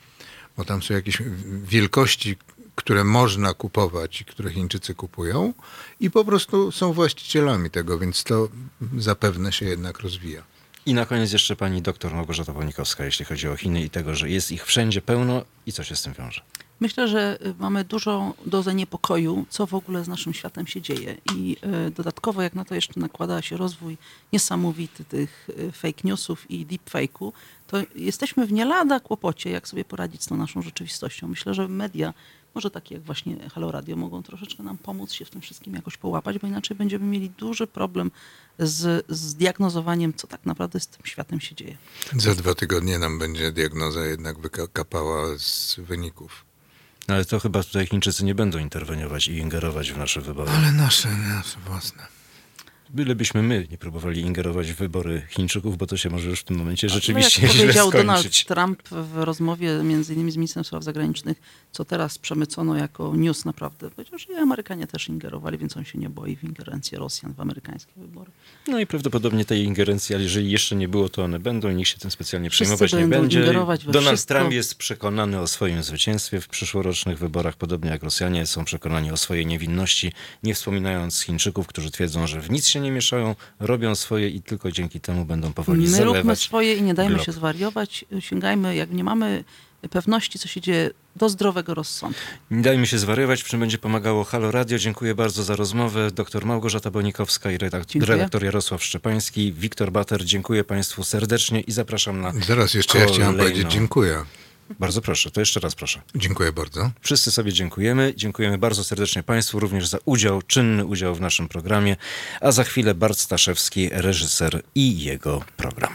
Bo tam są jakieś wielkości, które można kupować i które Chińczycy kupują i po prostu są właścicielami tego, więc to zapewne się jednak rozwija. I na koniec jeszcze pani doktor Małgorzata Bonikowska, jeśli chodzi o Chiny i tego, że jest ich wszędzie pełno i co się z tym wiąże. Myślę, że y, mamy dużą dozę niepokoju, co w ogóle z naszym światem się dzieje. I y, dodatkowo, jak na to jeszcze nakłada się rozwój niesamowity tych y, fake newsów i deepfake'u, to jesteśmy w nie lada kłopocie, jak sobie poradzić z tą naszą rzeczywistością. Myślę, że media, może takie jak właśnie Halo Radio, mogą troszeczkę nam pomóc się w tym wszystkim jakoś połapać, bo inaczej będziemy mieli duży problem z, z diagnozowaniem, co tak naprawdę z tym światem się dzieje. Za dwa tygodnie nam będzie diagnoza jednak wykapała z wyników. No ale to chyba tutaj Chińczycy nie będą interweniować i ingerować w nasze wybory. Ale nasze, nasze własne. Bylebyśmy my nie próbowali ingerować w wybory Chińczyków, bo to się może już w tym momencie No, rzeczywiście jak źle powiedział Donald skończyć. Trump w rozmowie między innymi z ministrem spraw zagranicznych, co teraz przemycono jako news naprawdę, powiedział, że i Amerykanie też ingerowali, więc on się nie boi w ingerencję Rosjan w amerykańskie wybory. No i prawdopodobnie tej ingerencji, ale jeżeli jeszcze nie było, to one będą i nikt się tym specjalnie Wszyscy przejmować nie będzie. Donald wszystko. Trump jest przekonany o swoim zwycięstwie w przyszłorocznych wyborach, podobnie jak Rosjanie są przekonani o swojej niewinności, nie wspominając Chińczyków, którzy twierdzą, że w nic się nie mieszają, robią swoje i tylko dzięki temu będą powoli My zalewać. róbmy swoje i nie dajmy glob. się zwariować, sięgajmy, jak nie mamy pewności, co się dzieje, do zdrowego rozsądku. Nie dajmy się zwariować, w czym będzie pomagało Halo Radio. Dziękuję bardzo za rozmowę. Doktor Małgorzata Bonikowska i redak- Dziękuję. redaktor Jarosław Szczepański. Wiktor Bater, dziękuję Państwu serdecznie i zapraszam na Zaraz jeszcze ja chciałem kolejną- powiedzieć dziękuję. Bardzo proszę, to jeszcze raz proszę. Dziękuję bardzo. Wszyscy sobie dziękujemy. Dziękujemy bardzo serdecznie Państwu również za udział, czynny udział w naszym programie. A za chwilę Bart Staszewski, reżyser i jego program.